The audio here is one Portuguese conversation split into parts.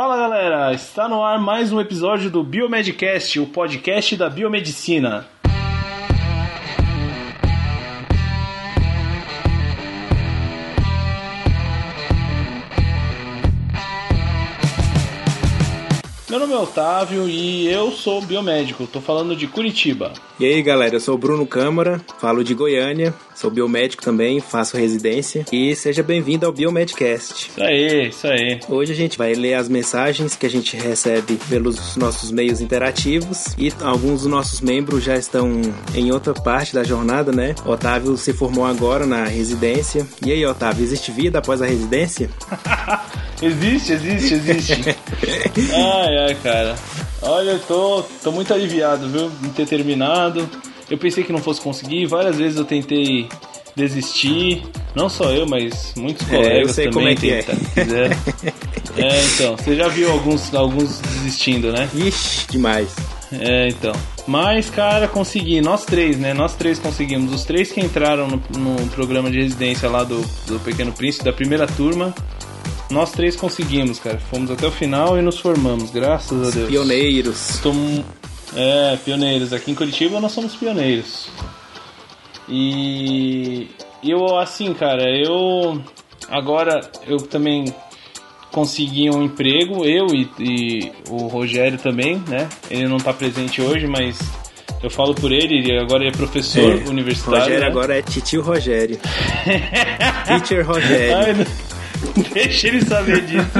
Fala galera, está no ar mais um episódio do Biomedcast, o podcast da biomedicina. Nome é Otávio e eu sou biomédico, tô falando de Curitiba. E aí galera, eu sou o Bruno Câmara, falo de Goiânia, sou biomédico também, faço residência e seja bem-vindo ao Biomedcast. Isso aí, isso aí. Hoje a gente vai ler as mensagens que a gente recebe pelos nossos meios interativos e alguns dos nossos membros já estão em outra parte da jornada, né? Otávio se formou agora na residência. E aí, Otávio, existe vida após a residência? existe, existe, existe. ai, ai, cara. Olha, eu tô, tô muito aliviado, viu? Em ter terminado. Eu pensei que não fosse conseguir. Várias vezes eu tentei desistir. Não só eu, mas muitos colegas é, eu sei também como é é. é, então. Você já viu alguns, alguns desistindo, né? Ixi, demais. É, então. Mas, cara, consegui. Nós três, né? Nós três conseguimos. Os três que entraram no, no programa de residência lá do, do Pequeno Príncipe, da primeira turma, nós três conseguimos, cara. Fomos até o final e nos formamos, graças a Deus. Pioneiros. Estou... É, pioneiros. Aqui em Curitiba nós somos pioneiros. E eu, assim, cara, eu. Agora eu também consegui um emprego, eu e, e o Rogério também, né? Ele não tá presente hoje, mas eu falo por ele, ele agora é professor É, universitário. Rogério né? agora é titio Rogério. Teacher Rogério. Ai, Deixa ele saber disso.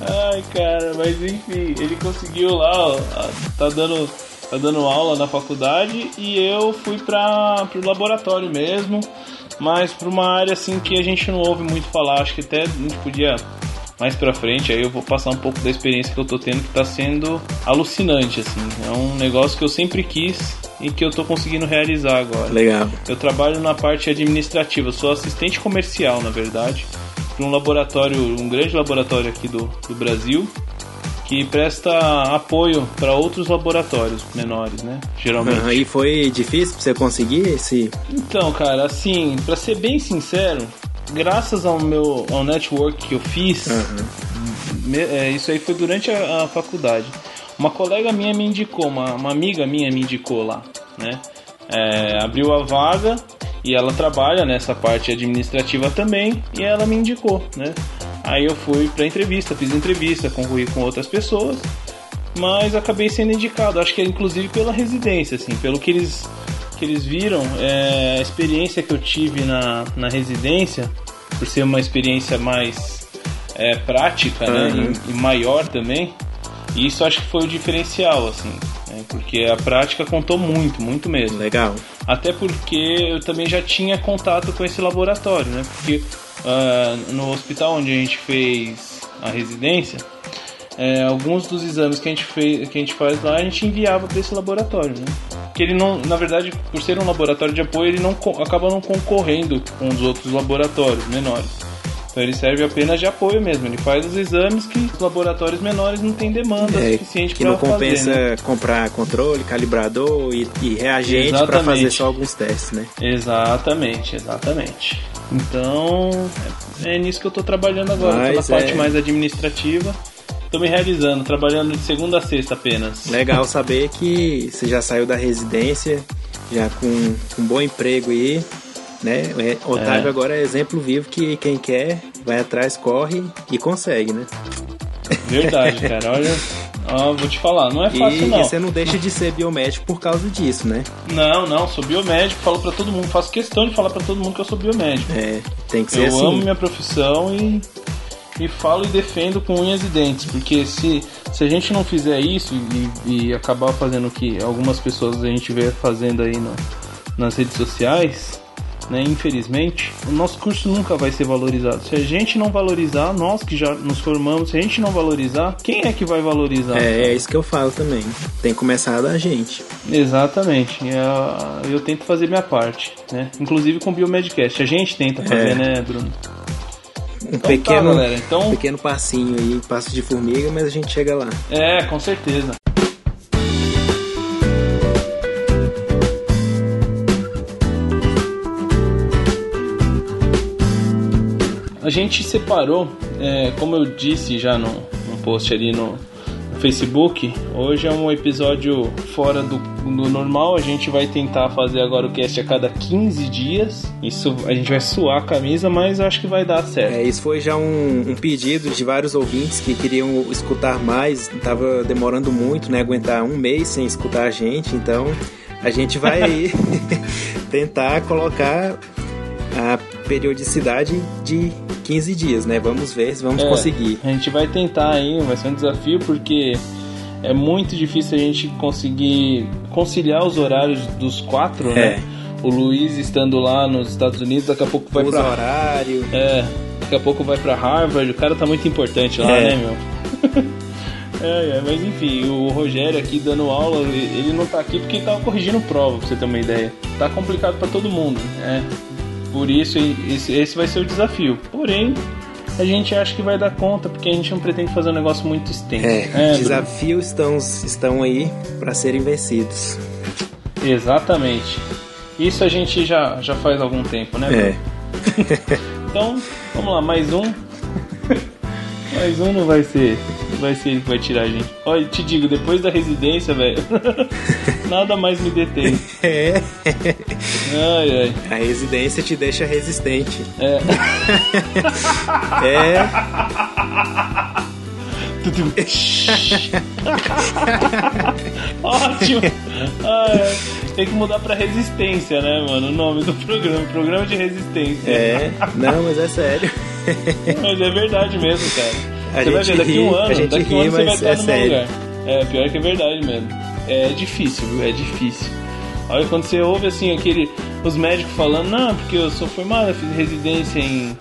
Ai, cara, mas enfim, ele conseguiu lá, ó, tá dando, tá dando aula na faculdade e eu fui para pro laboratório mesmo, mas para uma área assim que a gente não ouve muito falar, acho que até a gente podia mais pra frente, aí eu vou passar um pouco da experiência que eu tô tendo, que tá sendo alucinante, assim. É um negócio que eu sempre quis e que eu tô conseguindo realizar agora. Legal. Eu trabalho na parte administrativa, sou assistente comercial, na verdade, para um laboratório, um grande laboratório aqui do, do Brasil, que presta apoio para outros laboratórios menores, né? Geralmente. Aham, E foi difícil pra você conseguir esse. Então, cara, assim, para ser bem sincero, graças ao meu ao network que eu fiz, me- é, isso aí foi durante a, a faculdade. Uma colega minha me indicou, uma, uma amiga minha me indicou lá, né? É, abriu a vaga e ela trabalha nessa parte administrativa também e ela me indicou, né? Aí eu fui pra entrevista, fiz entrevista, concorri com outras pessoas, mas acabei sendo indicado. Acho que é inclusive pela residência, assim, pelo que eles que eles viram, é, a experiência que eu tive na, na residência, por ser uma experiência mais é, prática, né, Uhum. e, e maior também, e isso acho que foi o diferencial, assim, né, porque a prática contou muito, muito mesmo. Legal. Até porque eu também já tinha contato com esse laboratório, né? Porque ah, no hospital onde a gente fez a residência, é, alguns dos exames que a gente fez, que a gente faz lá, a gente enviava para esse laboratório, né? Que ele não, na verdade, por ser um laboratório de apoio, ele não acaba não concorrendo com os outros laboratórios menores. Então ele serve apenas de apoio mesmo. Ele faz os exames que os laboratórios menores não têm demanda É, suficiente que para não compensa fazer. Né? comprar controle, calibrador e, e reagente para fazer só alguns testes, né? Exatamente, exatamente. Então, é, é nisso que eu tô trabalhando agora. Mas parte é- mais administrativa. Tô me realizando, trabalhando de segunda a sexta apenas. Legal saber que você já saiu da residência, já com um bom emprego aí, né? É, Otávio É. agora é exemplo vivo que quem quer vai atrás, corre e consegue, né? Verdade, cara. Olha, ó, vou te falar, não é fácil E, não. e você não deixa de ser biomédico por causa disso, né? Não, não, sou biomédico, falo pra todo mundo, faço questão de falar pra todo mundo que eu sou biomédico. É, tem que ser Eu assim. amo minha profissão e, e falo e defendo com unhas e dentes, porque se, se a gente não fizer isso e, e acabar fazendo o que algumas pessoas a gente vê fazendo aí no- nas redes sociais, né, infelizmente, o nosso curso nunca vai ser valorizado. Se a gente não valorizar, nós que já nos formamos, se a gente não valorizar, quem é que vai valorizar? É, é isso que eu falo também. Tem que começar da gente. Exatamente. E, ah, Eu tento fazer minha parte, né? Inclusive com o Biomedcast. A gente tenta fazer, É. né, Bruno? Um tá, pequeno, galera, então- um pequeno passinho aí, passo de formiga, mas a gente chega lá. É, com certeza. a gente separou, é, como eu disse já no, no post ali no, Facebook. Hoje é um episódio fora do, do, normal. A gente vai tentar fazer agora o cast a cada 15 dias. Isso a gente vai suar a camisa, mas acho que vai dar certo. É, isso foi já um, um pedido de vários ouvintes que queriam escutar mais. Tava demorando muito, né? Aguentar um mês sem escutar a gente. Então a gente vai tentar colocar a periodicidade de 15 dias, né? Vamos ver se vamos é, conseguir. A gente vai tentar aí, vai ser um desafio porque é muito difícil a gente conseguir conciliar os horários dos quatro, né? é. né? O Luiz estando lá nos Estados Unidos, daqui a pouco vai para horário. É, daqui a pouco vai para Harvard. O cara tá muito importante lá, é. né, meu? é, é, mas enfim, o Rogério aqui dando aula, ele não tá aqui porque ele tava corrigindo prova, pra você ter uma ideia. Tá complicado para todo mundo. É, por isso, esse vai ser o desafio. Porém, a gente acha que vai dar conta, porque a gente não pretende fazer um negócio muito extenso. É, é desafios estão, estão aí para serem vencidos. Exatamente. Isso a gente já, já faz algum tempo, né? É. então, vamos lá, mais um. mais um não vai ser vai ser ele que vai tirar a gente. Olha, te digo, depois da residência, velho, nada mais me detém. É. Ai, ai. A residência te deixa resistente. É. é. Ótimo! Ai, tem que mudar pra resistência, né, mano? O nome do programa. Programa de resistência. É, não, mas é sério. Mas é verdade mesmo, cara. A você vai ver, daqui ri, um ano, daqui um ano você vai estar é no sério. meu lugar. É, pior que é verdade mesmo. É difícil, viu? É difícil. Olha quando você ouve assim aquele. Os médicos falando, não, porque eu sou formado, eu fiz residência em,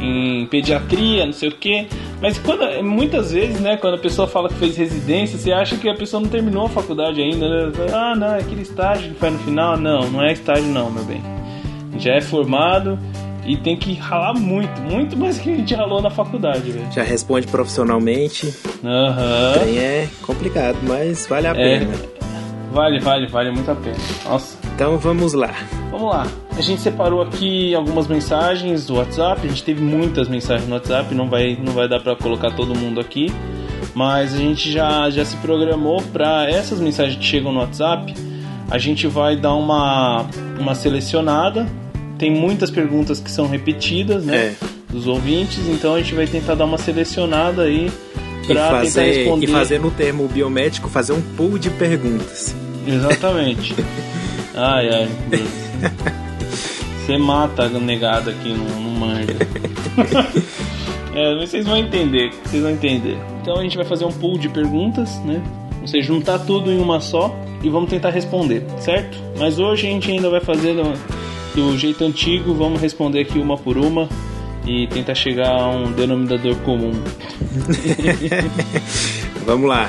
em pediatria, não sei o quê. Mas quando, muitas vezes, né, quando a pessoa fala que fez residência, você acha que a pessoa não terminou a faculdade ainda, né? Ah, não, é aquele estágio que faz no final. Não, não é estágio não, meu bem. Já é formado, e tem que ralar muito, muito mais que a gente ralou na faculdade, velho. Já responde profissionalmente. Aham. Uhum. É complicado, mas vale a é, pena. Vale, vale, vale muito a pena. Nossa. Então vamos lá. Vamos lá. A gente separou aqui algumas mensagens do WhatsApp. A gente teve muitas mensagens no WhatsApp, não vai, não vai dar para colocar todo mundo aqui. Mas a gente já, já se programou para essas mensagens que chegam no WhatsApp. A gente vai dar uma, uma selecionada tem muitas perguntas que são repetidas, né? É. Dos ouvintes, então a gente vai tentar dar uma selecionada aí para tentar responder. E fazer no termo biomédico, fazer um pool de perguntas. Exatamente. ai, ai. Você mata a negada aqui no, no manja. é, vocês vão entender, vocês vão entender. Então a gente vai fazer um pool de perguntas, né? Você juntar tudo em uma só e vamos tentar responder, certo? Mas hoje a gente ainda vai fazer do jeito antigo, vamos responder aqui uma por uma e tentar chegar a um denominador comum. vamos lá.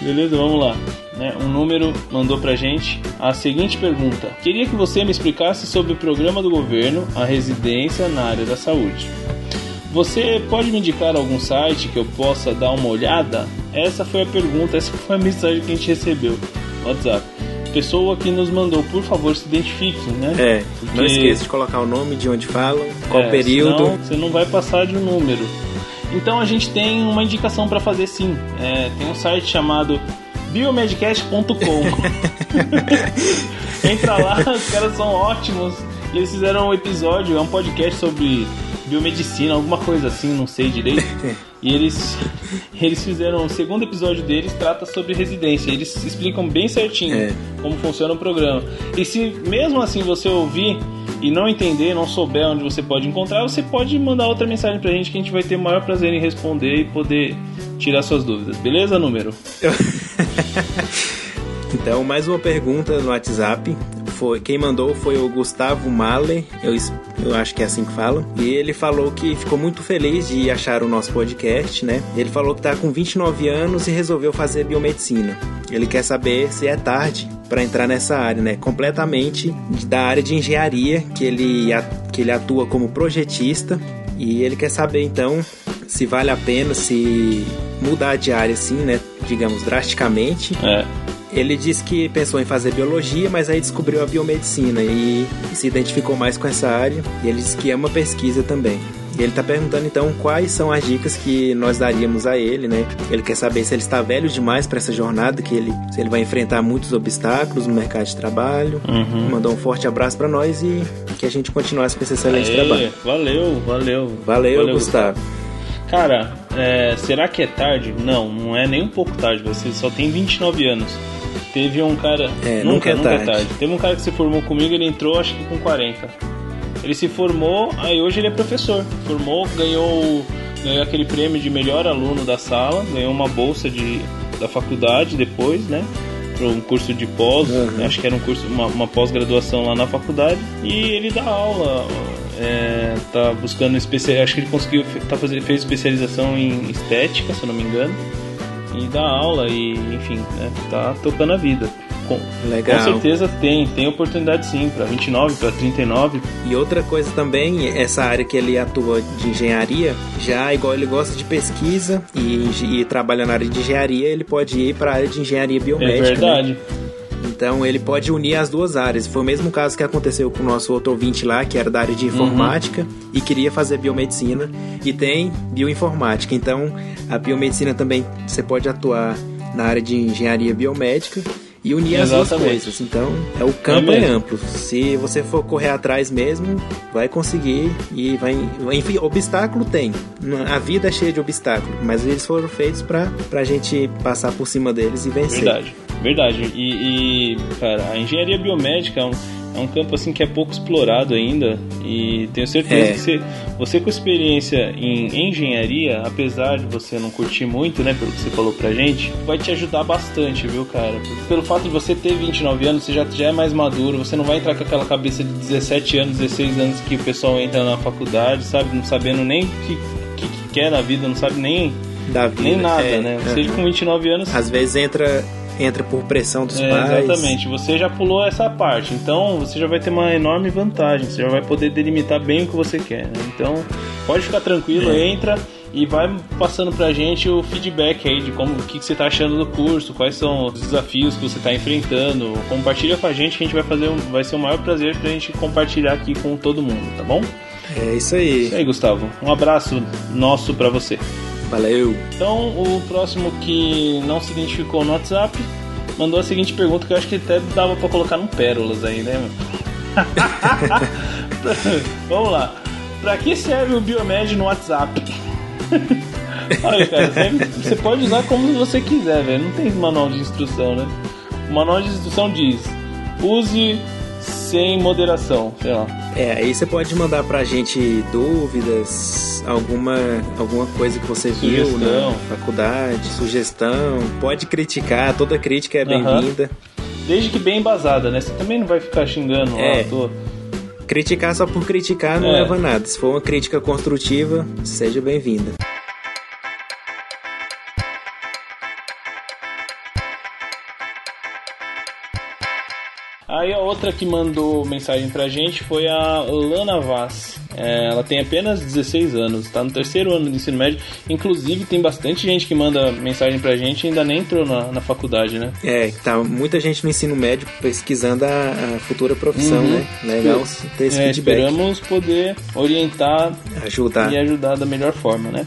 Beleza, vamos lá. Né, um número mandou pra gente a seguinte pergunta: Queria que você me explicasse sobre o programa do governo, a residência na área da saúde. Você pode me indicar algum site que eu possa dar uma olhada? Essa foi a pergunta, essa foi a mensagem que a gente recebeu WhatsApp pessoa que nos mandou, por favor, se identifique, né? É, Porque... não esqueça de colocar o nome, de onde falam, qual é, período. você não vai passar de um número. Então a gente tem uma indicação para fazer sim. É, tem um site chamado biomedcast.com. Entra lá, os caras são ótimos. Eles fizeram um episódio, é um podcast sobre biomedicina, alguma coisa assim, não sei direito. E eles, eles fizeram o segundo episódio deles, trata sobre residência. Eles explicam bem certinho é. como funciona o programa. E se mesmo assim você ouvir e não entender, não souber onde você pode encontrar, você pode mandar outra mensagem pra gente que a gente vai ter o maior prazer em responder e poder tirar suas dúvidas. Beleza, número? então, mais uma pergunta no WhatsApp foi quem mandou foi o Gustavo Mahler, eu, eu acho que é assim que fala. E ele falou que ficou muito feliz de achar o nosso podcast, né? Ele falou que tá com 29 anos e resolveu fazer biomedicina. Ele quer saber se é tarde para entrar nessa área, né? Completamente da área de engenharia que ele que ele atua como projetista e ele quer saber então se vale a pena se mudar de área assim, né? Digamos drasticamente. É ele disse que pensou em fazer biologia, mas aí descobriu a biomedicina e se identificou mais com essa área. E ele disse que é uma pesquisa também. E ele está perguntando então quais são as dicas que nós daríamos a ele, né? Ele quer saber se ele está velho demais para essa jornada, que ele, se ele vai enfrentar muitos obstáculos no mercado de trabalho. Uhum. Mandou um forte abraço para nós e que a gente continuasse com esse excelente Aê, trabalho. Valeu, valeu. Valeu, valeu Gustavo. Cara, é, será que é tarde? Não, não é nem um pouco tarde. Você só tem 29 anos. Teve um cara. É, nunca, nunca, é, nunca tarde. é tarde. Teve um cara que se formou comigo, ele entrou acho que com 40. Ele se formou, aí hoje ele é professor. Formou, ganhou, ganhou aquele prêmio de melhor aluno da sala, ganhou uma bolsa de, da faculdade depois, né? Para um curso de pós, uhum. acho que era um curso, uma, uma pós-graduação lá na faculdade. E ele dá aula, é, tá buscando especial, acho que ele conseguiu, tá fazendo, fez especialização em estética, se eu não me engano, e dá aula e, enfim, né, tá tocando a vida. Com, Legal. com certeza tem, tem oportunidade sim, para 29, para 39. E outra coisa também, essa área que ele atua de engenharia, já igual ele gosta de pesquisa e, e trabalha na área de engenharia, ele pode ir para a área de engenharia biomédica. É verdade. Né? Então ele pode unir as duas áreas. Foi o mesmo caso que aconteceu com o nosso outro ouvinte lá, que era da área de informática uhum. e queria fazer biomedicina e tem bioinformática. Então a biomedicina também você pode atuar na área de engenharia biomédica e unir Exatamente. as duas coisas. Então, é o campo é, é, amplo. Se você for correr atrás mesmo, vai conseguir e vai. Enfim, obstáculo tem. A vida é cheia de obstáculos, mas eles foram feitos para a gente passar por cima deles e vencer. Verdade, verdade. E, e cara, a engenharia biomédica é um é um campo assim que é pouco explorado ainda e tenho certeza é. que você, você com experiência em engenharia, apesar de você não curtir muito, né, pelo que você falou pra gente, vai te ajudar bastante, viu, cara? Porque pelo fato de você ter 29 anos, você já, já é mais maduro, você não vai entrar com aquela cabeça de 17 anos, 16 anos que o pessoal entra na faculdade, sabe, não sabendo nem o que, que, que quer na vida, não sabe nem da vida, nem nada, é, né? Você com 29 anos. Às vezes entra entra por pressão dos é, pais. Exatamente, você já pulou essa parte, então você já vai ter uma enorme vantagem, você já vai poder delimitar bem o que você quer. Né? Então pode ficar tranquilo, é. entra e vai passando pra gente o feedback aí de como o que, que você tá achando do curso, quais são os desafios que você tá enfrentando. Compartilha com a gente que a gente vai fazer um, vai ser o maior prazer pra gente compartilhar aqui com todo mundo, tá bom? É isso aí. Isso aí, Gustavo. Um abraço nosso para você. Valeu! Então, o próximo que não se identificou no WhatsApp mandou a seguinte pergunta que eu acho que até dava para colocar no Pérolas aí, né? Vamos lá. Pra que serve o Biomed no WhatsApp? Olha, cara, você pode usar como você quiser, velho. Não tem manual de instrução, né? O manual de instrução diz: use sem moderação, sei lá. É, aí você pode mandar pra gente dúvidas, alguma, alguma coisa que você sugestão. viu na faculdade, sugestão. Pode criticar, toda crítica é bem-vinda. Desde que bem embasada, né? Você também não vai ficar xingando é. lá, tô... Criticar só por criticar não é. leva a nada. Se for uma crítica construtiva, seja bem-vinda. Aí a outra que mandou mensagem pra gente foi a Lana Vaz. É, ela tem apenas 16 anos, tá no terceiro ano de ensino médio. Inclusive, tem bastante gente que manda mensagem pra gente e ainda nem entrou na, na faculdade, né? É, tá muita gente no ensino médio pesquisando a, a futura profissão, uhum. né? Legal ter esse é, feedback. Esperamos poder orientar ajudar. e ajudar da melhor forma, né?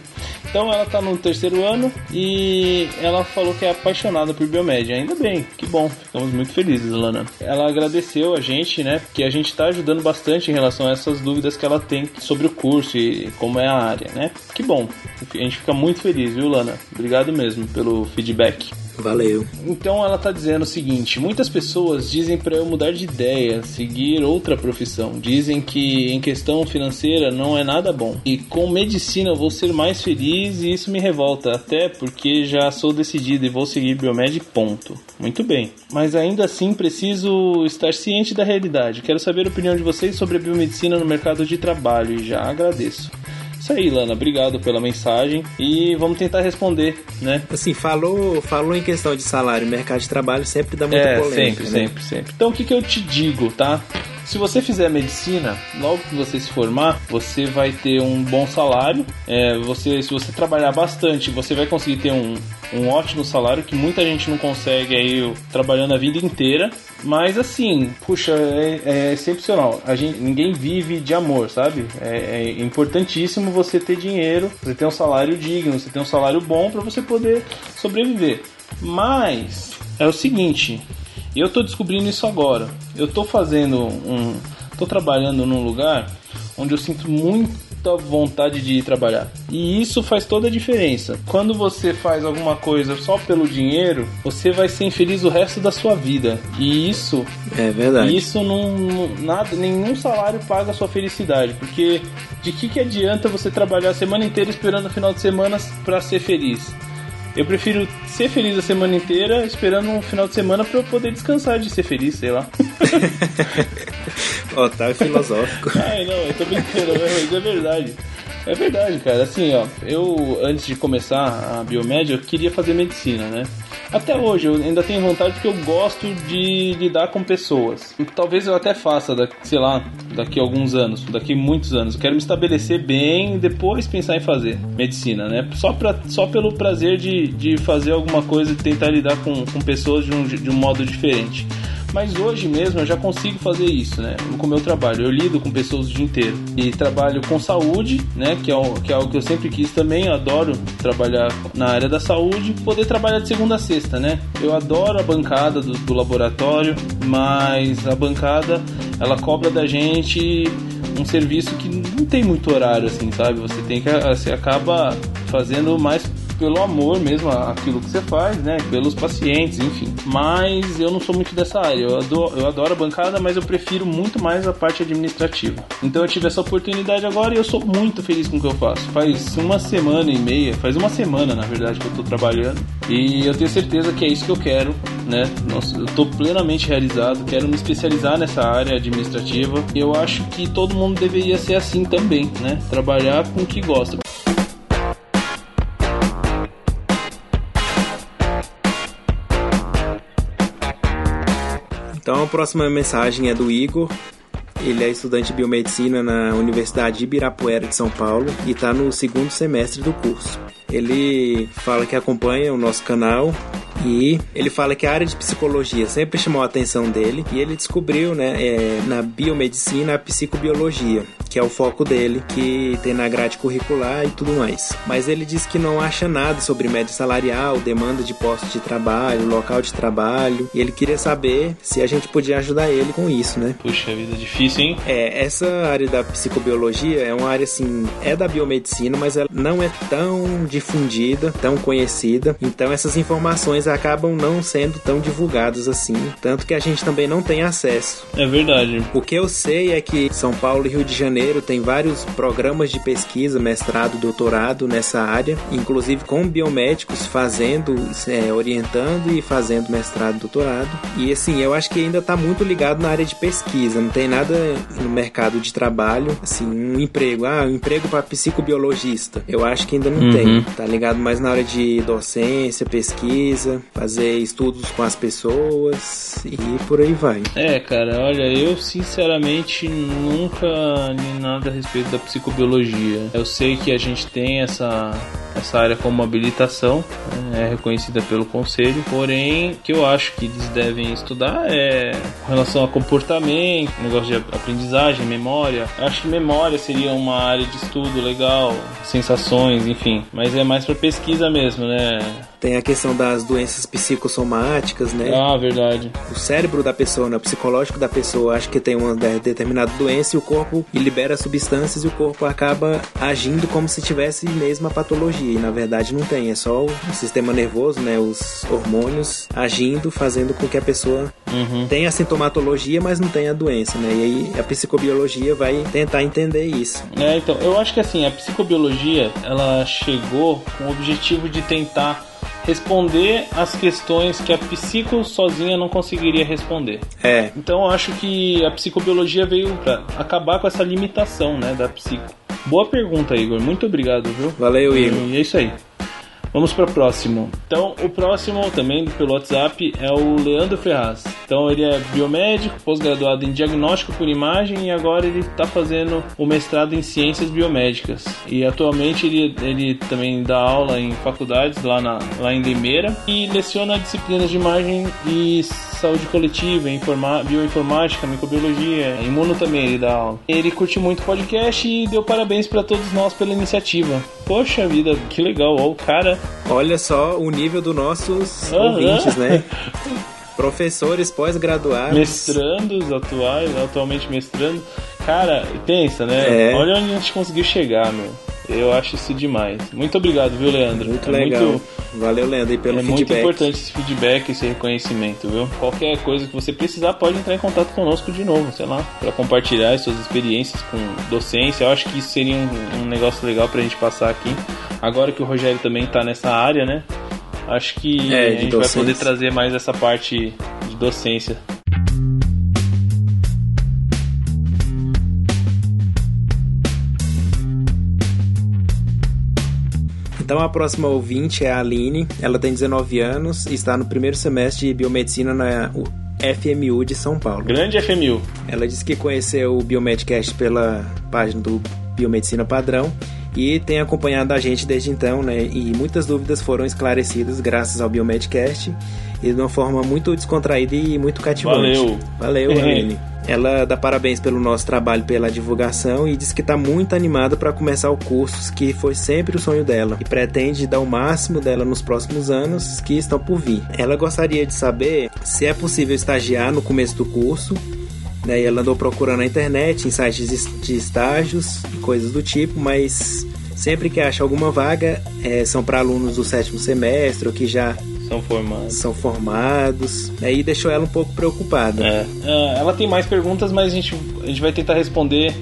Então ela tá no terceiro ano e ela falou que é apaixonada por biomédia. Ainda bem, que bom, ficamos muito felizes, Lana. Ela agradeceu a gente, né? Que a gente tá ajudando bastante em relação a essas dúvidas que ela tem sobre o curso e como é a área, né? Que bom, a gente fica muito feliz, viu, Lana? Obrigado mesmo pelo feedback. Valeu. Então ela tá dizendo o seguinte: muitas pessoas dizem para eu mudar de ideia, seguir outra profissão. Dizem que em questão financeira não é nada bom. E com medicina eu vou ser mais feliz e isso me revolta, até porque já sou decidido e vou seguir biomed ponto. Muito bem. Mas ainda assim preciso estar ciente da realidade. Quero saber a opinião de vocês sobre a biomedicina no mercado de trabalho e já agradeço. Isso aí, Lana, obrigado pela mensagem e vamos tentar responder, né? Assim, falou, falou em questão de salário, mercado de trabalho sempre dá muita é, polêmica. Sempre, né? sempre, sempre. Então o que, que eu te digo, tá? Se você fizer medicina, logo que você se formar, você vai ter um bom salário. É, você, se você trabalhar bastante, você vai conseguir ter um, um ótimo salário que muita gente não consegue aí trabalhando a vida inteira. Mas assim, puxa, é, é excepcional. A gente, ninguém vive de amor, sabe? É, é, importantíssimo você ter dinheiro, você ter um salário digno, você ter um salário bom para você poder sobreviver. Mas é o seguinte, eu tô descobrindo isso agora. Eu tô fazendo um, tô trabalhando num lugar onde eu sinto muita vontade de ir trabalhar. E isso faz toda a diferença. Quando você faz alguma coisa só pelo dinheiro, você vai ser infeliz o resto da sua vida. E isso é verdade. Isso não, nada, nenhum salário paga a sua felicidade, porque de que que adianta você trabalhar a semana inteira esperando o final de semana para ser feliz? Eu prefiro ser feliz a semana inteira, esperando um final de semana para eu poder descansar de ser feliz, sei lá. Ó, tá filosófico. Ai, não, eu tô brincando, mas é verdade. É verdade, cara. Assim, ó, eu antes de começar a biomédia, eu queria fazer medicina, né? Até hoje eu ainda tenho vontade porque eu gosto de lidar com pessoas. Talvez eu até faça, sei lá, daqui a alguns anos, daqui a muitos anos. Eu quero me estabelecer bem e depois pensar em fazer medicina, né? Só, pra, só pelo prazer de, de fazer alguma coisa e tentar lidar com, com pessoas de um, de um modo diferente. Mas hoje mesmo eu já consigo fazer isso, né? Com o meu trabalho. Eu lido com pessoas o dia inteiro. E trabalho com saúde, né? Que é, o, que é algo que eu sempre quis também. Eu adoro trabalhar na área da saúde. Poder trabalhar de segunda a sexta, né? Eu adoro a bancada do, do laboratório, mas a bancada ela cobra da gente um serviço que não tem muito horário, assim, sabe? Você tem que. Você acaba fazendo mais pelo amor mesmo aquilo que você faz, né? Pelos pacientes, enfim. Mas eu não sou muito dessa área. Eu adoro, eu adoro a bancada, mas eu prefiro muito mais a parte administrativa. Então eu tive essa oportunidade agora e eu sou muito feliz com o que eu faço. Faz uma semana e meia, faz uma semana na verdade que eu tô trabalhando e eu tenho certeza que é isso que eu quero, né? Nossa, eu tô plenamente realizado, quero me especializar nessa área administrativa e eu acho que todo mundo deveria ser assim também, né? Trabalhar com o que gosta. Então a próxima mensagem é do Igor. Ele é estudante de biomedicina na Universidade de Ibirapuera de São Paulo e está no segundo semestre do curso. Ele fala que acompanha o nosso canal e ele fala que a área de psicologia sempre chamou a atenção dele e ele descobriu, né, é, na biomedicina a psicobiologia, que é o foco dele, que tem na grade curricular e tudo mais. Mas ele diz que não acha nada sobre média salarial, demanda de postos de trabalho, local de trabalho, e ele queria saber se a gente podia ajudar ele com isso, né? Puxa vida, difícil, hein? É, essa área da psicobiologia é uma área assim, é da biomedicina, mas ela não é tão difundida, tão conhecida. Então essas informações acabam não sendo tão divulgadas assim, tanto que a gente também não tem acesso. É verdade. O que eu sei é que São Paulo e Rio de Janeiro tem vários programas de pesquisa, mestrado, doutorado nessa área, inclusive com biomédicos fazendo, é, orientando e fazendo mestrado, doutorado. E assim, eu acho que ainda está muito ligado na área de pesquisa, não tem nada no mercado de trabalho, assim, um emprego, ah, um emprego para psicobiologista. Eu acho que ainda não uhum. tem. Tá ligado mais na área de docência, pesquisa, fazer estudos com as pessoas e por aí vai. É, cara, olha, eu sinceramente nunca li nada a respeito da psicobiologia. Eu sei que a gente tem essa essa área como habilitação, né, é reconhecida pelo conselho, porém, que eu acho que eles devem estudar é com relação a comportamento, negócio de aprendizagem, memória. Eu acho que memória seria uma área de estudo legal, sensações, enfim, mas é mais para pesquisa mesmo, né? Tem a questão das doenças psicossomáticas, né? Ah, verdade. O cérebro da pessoa, né? o psicológico da pessoa, acha que tem uma determinada doença e o corpo libera substâncias e o corpo acaba agindo como se tivesse mesmo a patologia. E na verdade não tem, é só o sistema nervoso, né? Os hormônios agindo, fazendo com que a pessoa uhum. tenha a sintomatologia, mas não tenha a doença, né? E aí a psicobiologia vai tentar entender isso. É, então, eu acho que assim, a psicobiologia, ela chegou com o objetivo de tentar responder as questões que a psico sozinha não conseguiria responder. É. Então eu acho que a psicobiologia veio para acabar com essa limitação, né, da psico. Boa pergunta, Igor. Muito obrigado, viu? Valeu, Igor. E é isso aí. Vamos para o próximo. Então, o próximo também pelo WhatsApp é o Leandro Ferraz. Então, ele é biomédico, pós-graduado em diagnóstico por imagem e agora ele está fazendo o mestrado em ciências biomédicas. E atualmente ele, ele também dá aula em faculdades lá, na, lá em Limeira e leciona disciplinas de imagem e saúde coletiva, informa, bioinformática, microbiologia, imuno também ele dá aula. Ele curte muito podcast e deu parabéns para todos nós pela iniciativa. Poxa vida, que legal, ó, o cara. Olha só o nível dos nossos uhum. ouvintes, né? Professores pós-graduados. Mestrandos atuais, atualmente mestrando. Cara, pensa, né? É. Olha onde a gente conseguiu chegar, meu. Eu acho isso demais. Muito obrigado, viu, Leandro? Muito é legal. Muito, Valeu, Leandro, e pelo é feedback. É muito importante esse feedback, esse reconhecimento, viu? Qualquer coisa que você precisar, pode entrar em contato conosco de novo, sei lá, para compartilhar as suas experiências com docência. Eu acho que isso seria um, um negócio legal pra gente passar aqui. Agora que o Rogério também tá nessa área, né? Acho que é, a gente docência. vai poder trazer mais essa parte de docência. Então a próxima ouvinte é a Aline, ela tem 19 anos e está no primeiro semestre de biomedicina na FMU de São Paulo. Grande FMU. Ela disse que conheceu o Biomedcast pela página do Biomedicina Padrão e tem acompanhado a gente desde então, né? E muitas dúvidas foram esclarecidas graças ao Biomedcast e de uma forma muito descontraída e muito cativante. Valeu! Valeu, Aline. Ela dá parabéns pelo nosso trabalho, pela divulgação e diz que está muito animada para começar o curso, que foi sempre o sonho dela, e pretende dar o máximo dela nos próximos anos que estão por vir. Ela gostaria de saber se é possível estagiar no começo do curso né? E ela andou procurando na internet, em sites de estágios e coisas do tipo, mas sempre que acha alguma vaga, é, são para alunos do sétimo semestre ou que já são formados. São formados. Aí deixou ela um pouco preocupada. É. é. ela tem mais perguntas, mas a gente, a gente vai tentar responder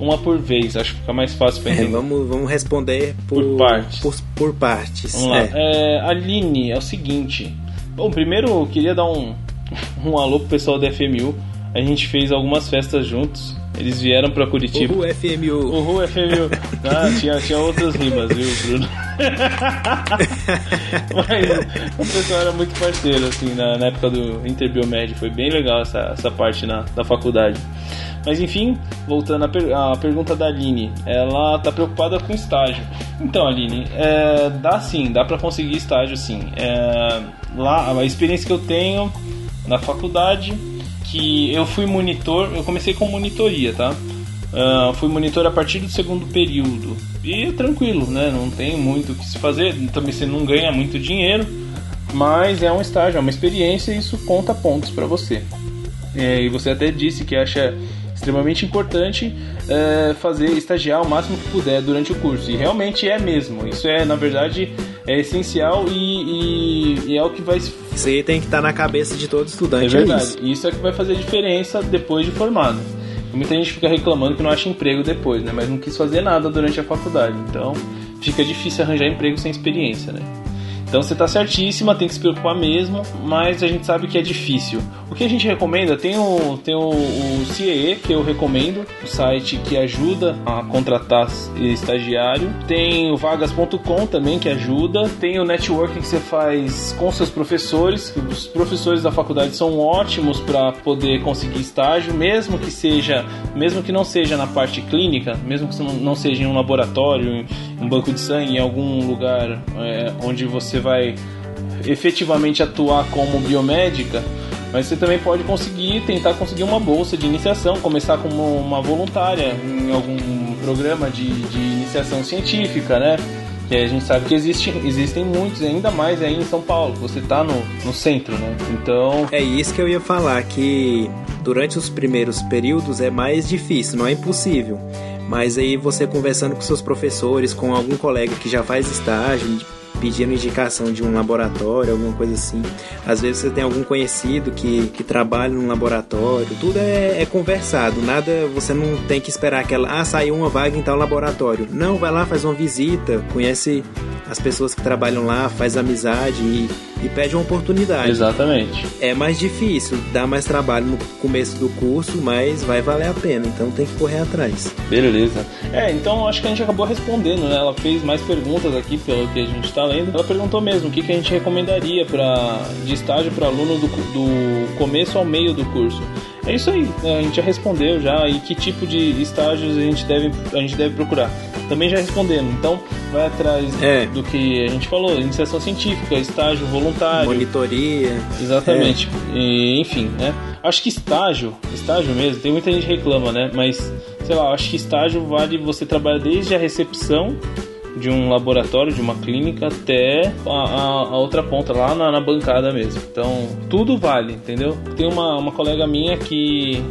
uma por vez. Acho que fica mais fácil para é, entender. É, vamos, vamos responder por, por partes. Por, por partes. Vamos lá. É. é. Aline, é o seguinte. Bom, primeiro eu queria dar um, um alô pro pessoal da FMU a gente fez algumas festas juntos. Eles vieram pra Curitiba. Uhul FMU. Uhul FMU. Ah, tinha, tinha outras rimas, viu, Bruno? Mas o pessoal era muito parceiro, assim, na, na época do Interbiomed. Foi bem legal essa, essa parte na, da faculdade. Mas enfim, voltando à, per à, pergunta da Aline, ela tá preocupada com estágio. Então, Aline, é, dá sim, dá para conseguir estágio sim. É, lá, a experiência que eu tenho na faculdade que eu fui monitor, eu comecei com monitoria, tá? Uh, fui monitor a partir do segundo período. E tranquilo, né? Não tem muito o que se fazer. Também você não ganha muito dinheiro, mas é um estágio, é uma experiência e isso conta pontos para você. É, e você até disse que acha extremamente importante é, fazer estagiar o máximo que puder durante o curso. E realmente é mesmo. Isso é, na verdade, é essencial e, e, e é o que vai. Isso aí tem que estar tá na cabeça de todo estudante. É verdade. É isso. isso é que vai fazer diferença depois de formado. Muita gente fica reclamando que não acha emprego depois, né? Mas não quis fazer nada durante a faculdade. Então fica difícil arranjar emprego sem experiência, né? Então você está certíssima, tem que se preocupar mesmo, mas a gente sabe que é difícil. O que a gente recomenda? Tem o, tem o, o que eu recomendo, o site que ajuda a contratar estagiário. Tem o vagas.com também, que ajuda. Tem o networking que você faz com seus professores. Os professores da faculdade são ótimos para poder conseguir estágio, mesmo que seja, mesmo que não seja na parte clínica, mesmo que não seja em um laboratório, um banco de sangue, em algum lugar é, onde você vai efetivamente atuar como biomédica, mas você também pode conseguir tentar conseguir uma bolsa de iniciação, começar como uma voluntária em algum programa de, de iniciação científica, né? Que a gente sabe que existe, existem muitos, ainda mais aí em São Paulo, você está no, no centro, né? Então. É isso que eu ia falar, que durante os primeiros períodos é mais difícil, não é impossível. Mas aí você conversando com seus professores, com algum colega que já faz estágio, pedindo indicação de um laboratório, alguma coisa assim. Às vezes você tem algum conhecido que, que trabalha num laboratório, tudo é, é conversado, nada, você não tem que esperar aquela, ah, saiu uma vaga em tal laboratório. Não, vai lá, faz uma visita, conhece as pessoas que trabalham lá, faz amizade e, e pede uma oportunidade. Exatamente. É mais difícil, dá mais trabalho no começo do curso, mas vai valer a pena, então tem que correr atrás. Beleza. É, então acho que a gente acabou respondendo, né? Ela fez mais perguntas aqui pelo que a gente está Ela perguntou mesmo o que, que a gente recomendaria para de estágio para aluno do, do começo ao meio do curso. É isso aí, né? a gente já respondeu já e que tipo de estágios a gente deve, a gente deve procurar. Também já respondemos, então vai atrás é. do que a gente falou, iniciação científica, estágio voluntário. Monitoria. Exatamente. É. E, enfim, né? Acho que estágio, estágio mesmo, tem muita gente que reclama, né? Mas, sei lá, acho que estágio vale você trabalhar desde a recepção de um laboratório, de uma clínica, até a, a, a outra ponta, lá na, na, bancada mesmo. Então, tudo vale, entendeu? Tem uma, uma colega minha que,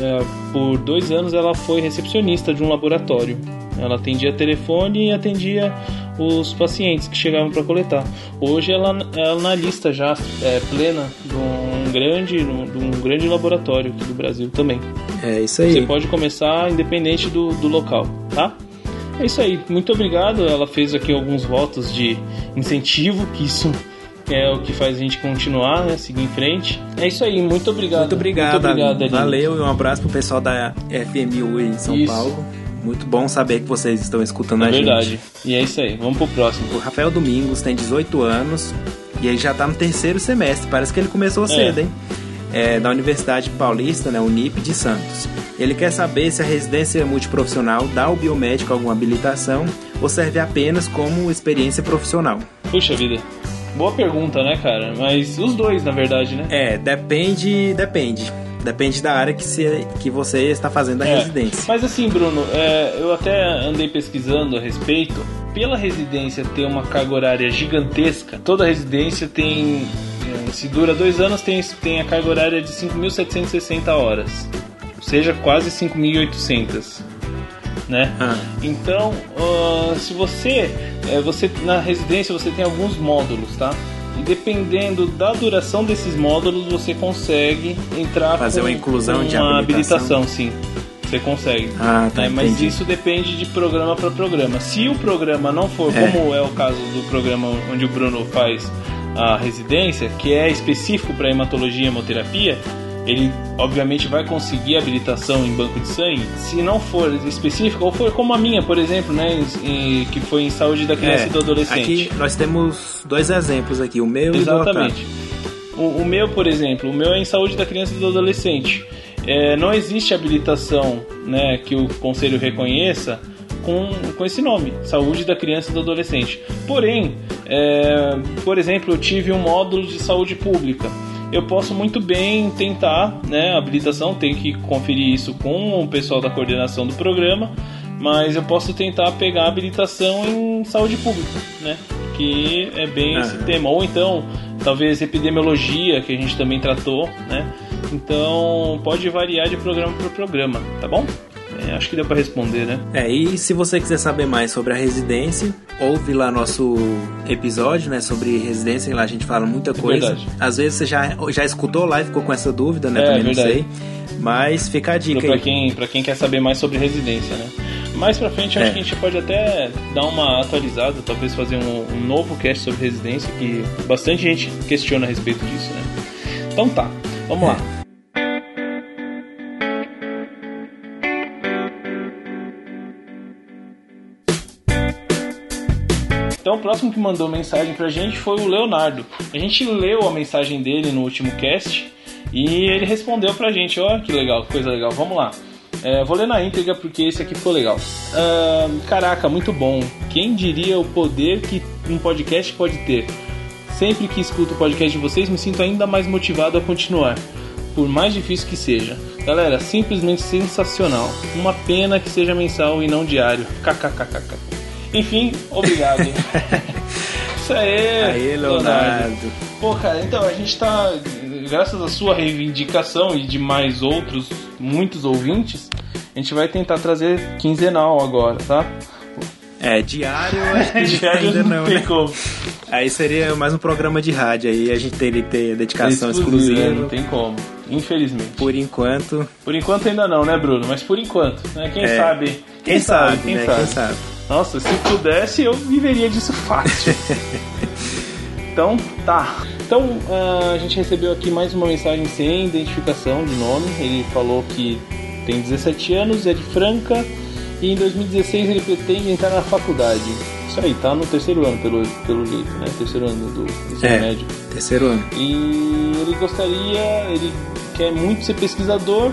é, por dois anos, ela foi recepcionista de um laboratório. Ela atendia telefone e atendia os pacientes que chegavam para coletar. Hoje ela, ela é analista já é, plena de um grande, de um grande laboratório aqui do Brasil também. É isso aí. Você pode começar independente do, do local, tá? É isso aí, muito obrigado. Ela fez aqui alguns votos de incentivo, que isso é o que faz a gente continuar, né? Seguir em frente. É isso aí, muito obrigado. Muito obrigado, muito obrigado Valeu e um abraço pro pessoal da FMU em São isso. Paulo. Muito bom saber que vocês estão escutando é a verdade. gente. E é isso aí, vamos pro próximo. O Rafael Domingos tem 18 anos e ele já tá no terceiro semestre. Parece que ele começou é. cedo, hein? É, da Universidade Paulista, né, Unip de Santos. Ele quer saber se a residência multiprofissional dá ao biomédico alguma habilitação ou serve apenas como experiência profissional. Puxa vida. Boa pergunta, né, cara? Mas os dois, na verdade, né? É, depende, depende. Depende da área que, se, que você está fazendo a é, residência. Mas assim, Bruno, é, eu até andei pesquisando a respeito. Pela residência ter uma carga horária gigantesca, toda residência tem. É, se dura dois anos, tem, tem a carga horária de 5.760 horas seja quase 5.800. Né? Ah. Então, uh, se você, é, você na residência você tem alguns módulos, tá? E dependendo da duração desses módulos, você consegue entrar fazer com, uma inclusão de uma habilitação, sim. Você consegue. Ah, tá, é, mas isso depende de programa para programa. Se o programa não for, é. como é o caso do programa onde o Bruno faz a residência, que é específico para hematologia e hemoterapia, ele obviamente vai conseguir habilitação em banco de sangue. Se não for específico, ou for como a minha, por exemplo, né, em, que foi em saúde da criança é, e do adolescente. Aqui nós temos dois exemplos aqui, o meu Exatamente. e o o, o meu, por exemplo, o meu é em saúde da criança e do adolescente. É, não existe habilitação né, que o conselho reconheça com, com esse nome, Saúde da Criança e do Adolescente. Porém, é, por exemplo, eu tive um módulo de saúde pública eu posso muito bem tentar, né, habilitação, tem que conferir isso com o pessoal da coordenação do programa, mas eu posso tentar pegar a habilitação em saúde pública, né, que é bem esse tema, ou então talvez epidemiologia, que a gente também tratou, né, então pode variar de programa para programa, tá bom? É, acho que deu para responder, né? É, e se você quiser saber mais sobre a residência, ouve lá nosso episódio, né, sobre residência, lá a gente fala muita é coisa. Verdade. Às vezes você já, já escutou lá e ficou com essa dúvida, né? É, Também não sei. Mas fica a dica pra, aí. Quem, pra quem quer saber mais sobre residência, né? Mais pra frente, acho é. que a gente pode até dar uma atualizada, talvez fazer um, um novo cast sobre residência, que bastante gente questiona a respeito disso, né? Então tá, vamos é. lá. Então o próximo que mandou mensagem pra gente foi o Leonardo. A gente leu a mensagem dele no último cast e ele respondeu pra gente. Oh, que legal, coisa legal. Vamos lá. É, vou ler na íntegra porque esse aqui ficou legal. Caraca, muito bom. Quem diria o poder que um podcast pode ter? Sempre que escuto o podcast de vocês, me sinto ainda mais motivado a continuar, por mais difícil que seja. Galera, simplesmente sensacional. Uma pena que seja mensal e não diário. KKKKK. Enfim, obrigado. Isso aí, aí Leonardo. Leonardo. Pô, cara, então a gente tá, graças à sua reivindicação e de mais outros, muitos ouvintes, a gente vai tentar trazer quinzenal agora, tá? É, diário, diário ainda não, não né? Como. Aí seria mais um programa de rádio aí, a gente teria ter dedicação exclusiva. Né? Não tem como, infelizmente. Por enquanto. Por enquanto ainda não, né, Bruno? Mas por enquanto, né? Quem é. sabe? Quem, quem sabe, sabe, quem, né? sabe? quem sabe. Nossa, se pudesse, eu viveria disso fácil. então, tá. Então, uh, a gente recebeu aqui mais uma mensagem sem identificação de nome. Ele falou que tem 17 anos, é de Franca e em 2016 ele pretende entrar na faculdade. Isso aí, tá no terceiro ano, pelo, pelo jeito, né? Terceiro ano do ensino é, médio. Terceiro ano. E ele gostaria, ele quer muito ser pesquisador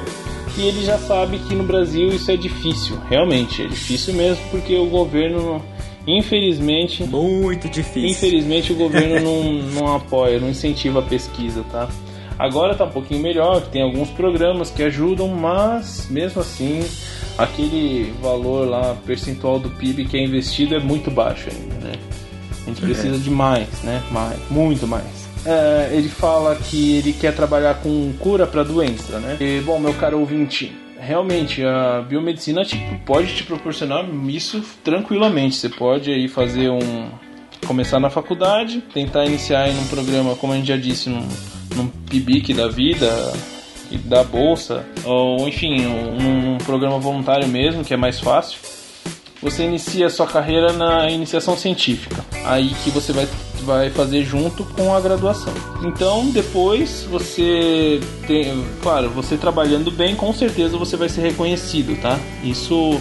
e ele já sabe que no Brasil isso é difícil. Realmente, é difícil mesmo porque o governo, infelizmente. Muito difícil. Infelizmente o governo não, não apoia, não incentiva a pesquisa, tá? Agora tá um pouquinho melhor, tem alguns programas que ajudam, mas mesmo assim aquele valor lá percentual do PIB que é investido é muito baixo ainda, né? A gente precisa é. de mais, né? Mais, muito mais. É, ele fala que ele quer trabalhar com cura para doença, né? E, bom, meu caro ouvinte, realmente a biomedicina tipo, pode te proporcionar isso tranquilamente. Você pode aí fazer um começar na faculdade, tentar iniciar em um programa, como a gente já disse, num, num PIBIC da vida, da bolsa, ou enfim, um, um programa voluntário mesmo, que é mais fácil. Você inicia a sua carreira na iniciação científica, aí que você vai, vai fazer junto com a graduação. Então, depois você tem, claro, você trabalhando bem, com certeza você vai ser reconhecido, tá? Isso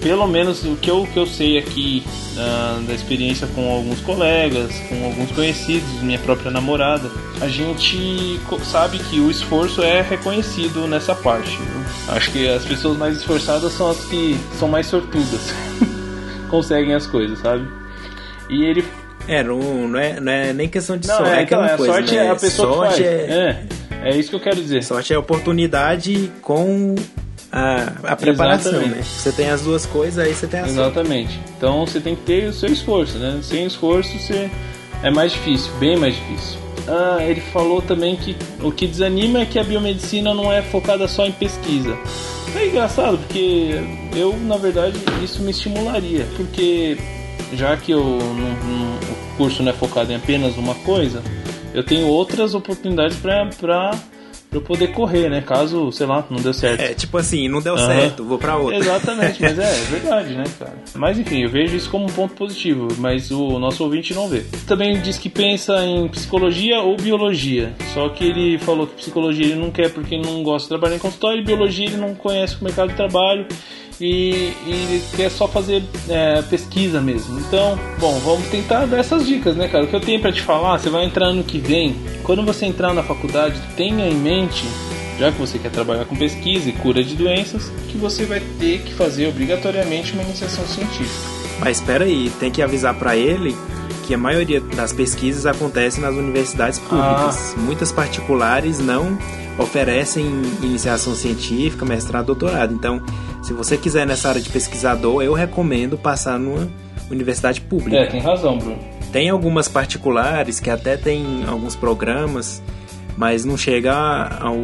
pelo menos o que eu, que eu sei aqui uh, da experiência com alguns colegas, com alguns conhecidos, minha própria namorada, a gente sabe que o esforço é reconhecido nessa parte. Viu? Acho que as pessoas mais esforçadas são as que são mais sortudas, conseguem as coisas, sabe? E ele. É, não, não, é, não é nem questão de não, sorte. É, então, é, coisa, sorte né? é a pessoa sorte que faz. É... é, é isso que eu quero dizer. Sorte é oportunidade com a, a preparação, Exatamente. né? Você tem as duas coisas, aí você tem a Exatamente. Sorte. Então você tem que ter o seu esforço, né? Sem esforço você é mais difícil, bem mais difícil. Ah, ele falou também que o que desanima é que a biomedicina não é focada só em pesquisa. É engraçado, porque eu, na verdade, isso me estimularia. Porque já que eu não, o curso não é focado em apenas uma coisa, eu tenho outras oportunidades para eu poder correr, né? Caso, sei lá, não deu certo. É, tipo assim, não deu uhum. certo, vou pra outra. Exatamente, mas é, é verdade, né, cara? Mas enfim, eu vejo isso como um ponto positivo, mas o nosso ouvinte não vê. Também diz que pensa em psicologia ou biologia, só que ele falou que psicologia ele não quer porque não gosta de trabalhar em consultório e biologia ele não conhece o mercado de trabalho e, e quer só fazer é, pesquisa mesmo. Então, bom, vamos tentar dar essas dicas, né, cara? O que eu tenho para te falar, você vai entrar ano que vem. Quando você entrar na faculdade, tenha em mente, já que você quer trabalhar com pesquisa e cura de doenças, que você vai ter que fazer obrigatoriamente uma iniciação científica. Mas espera aí, tem que avisar para ele que a maioria das pesquisas acontece nas universidades públicas. Ah. Muitas particulares não oferecem iniciação científica, mestrado, doutorado. Então, se você quiser nessa área de pesquisador, eu recomendo passar numa universidade pública. É, tem razão, Bruno. Tem algumas particulares que até tem alguns programas, mas não chega ao,